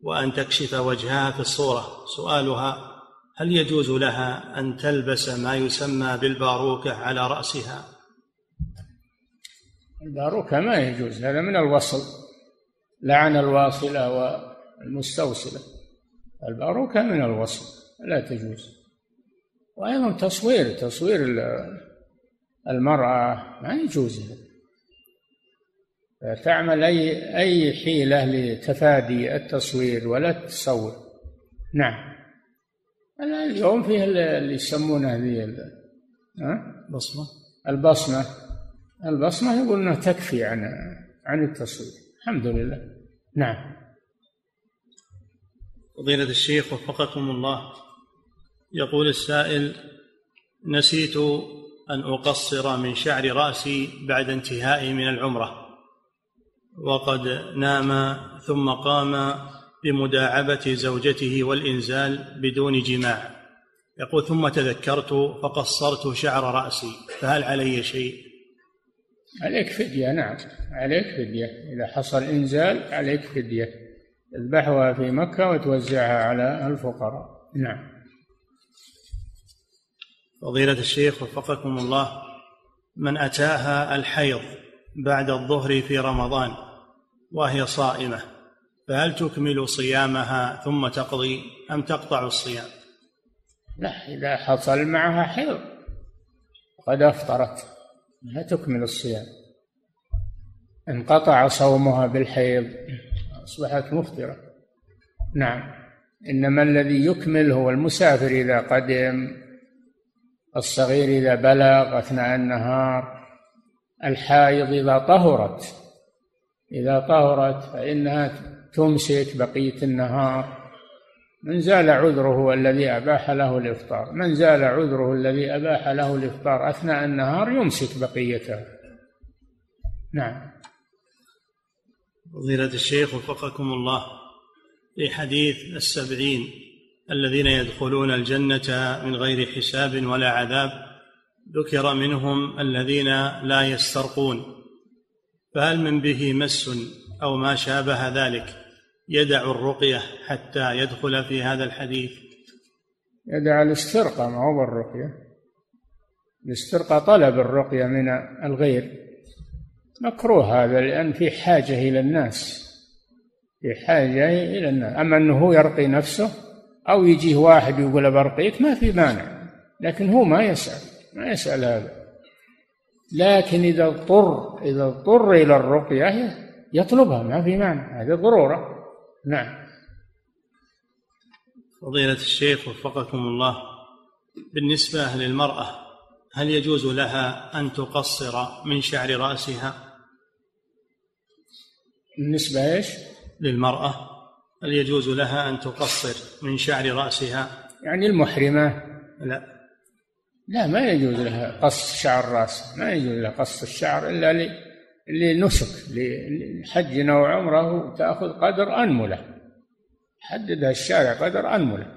A: وأن تكشف وجهها في الصورة. سؤالها هل يجوز لها أن تلبس ما يسمى بالباروكة على رأسها؟
B: الباروكة ما يجوز هذا من الوصل لعن الواصلة والمستوصلة. الباروكة من الوصل لا تجوز. وأيضا تصوير تصوير المرأة ما يجوز. تعمل أي أي حيلة لتفادي التصوير ولا تصور نعم. اليوم فيه اللي يسمونه ذي
A: بصمة
B: البصمة. البصمة. يقول أنها تكفي عن عن التصوير. الحمد لله. نعم.
A: فضيلة الشيخ وفقكم الله. يقول السائل نسيت أن أقصر من شعر رأسي بعد انتهائي من العمرة. وقد نام ثم قام بمداعبة زوجته والإنزال بدون جماع. يقول ثم تذكرت فقصرت شعر رأسي فهل علي شيء؟
B: عليك فدية نعم. عليك فدية. إذا حصل إنزال عليك فدية. تذبحها في مكة وتوزعها على الفقراء. نعم.
A: فضيلة الشيخ وفقكم الله من أتاها الحيض بعد الظهر في رمضان وهي صائمة فهل تكمل صيامها ثم تقضي أم تقطع الصيام؟
B: لا إذا حصل معها حيض قد أفطرت لا تكمل الصيام. انقطع صومها بالحيض أصبحت مفطرة. نعم إنما الذي يكمل هو المسافر إذا قدم الصغير إذا بلغ أثناء النهار الحائض إذا طهرت. إذا طهرت فإنها تمسك بقية النهار. من زال عذره الذي أباح له الإفطار من زال عذره الذي أباح له الإفطار أثناء النهار يمسك بقيته. نعم.
A: فضيلة الشيخ وفقكم الله في حديث السبعين الذين يدخلون الجنة من غير حساب ولا عذاب ذكر منهم الذين لا يسترقون. فهل من به مس أو ما شابه ذلك يدع الرقية حتى يدخل في هذا الحديث؟
B: يدع الاسترقى ما هو بالرقية؟ الاسترقى طلب الرقية من الغير. مكروه هذا لأن في حاجة إلى الناس. في حاجة إلى الناس. أما أنه يرقي نفسه أو يجيه واحد يقول برقيك ما في مانع. لكن هو ما يسأل. ما يسأل هذا. لكن إذا اضطر إذا اضطر إلى الرقية يطلبها ما في مانع هذه ضرورة نعم
A: فضيلة الشيخ وفقكم الله بالنسبة للمرأة هل يجوز لها أن تقصر من شعر رأسها؟
B: بالنسبة إيش؟
A: للمرأة هل يجوز لها أن تقصر من شعر رأسها؟
B: يعني المحرمة
A: لا
B: لا ما يجوز لها قص شعر رأسها ما يجوز لها قص الشعر إلا لنسك لحج أو عمرة تأخذ قدر أنملة. حددها الشارع قدر أنملة.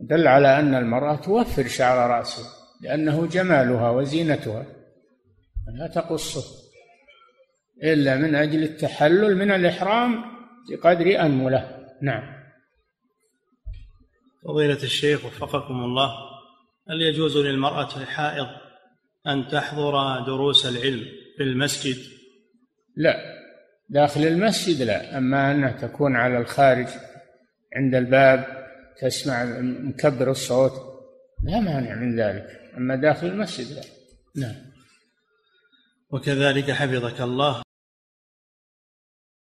B: دل على أن المرأة توفر شعر رأسها لأنه جمالها وزينتها لا تقصه إلا من أجل التحلل من الإحرام بقدر أنملة. نعم.
A: فضيلة الشيخ وفقكم الله. هل يجوز للمرأة الحائض أن تحضر دروس العلم في المسجد؟
B: لا داخل المسجد لا أما أنها تكون على الخارج عند الباب تسمع مكبر الصوت لا مانع من ذلك أما داخل المسجد لا. نعم.
A: وكذلك حفظك الله.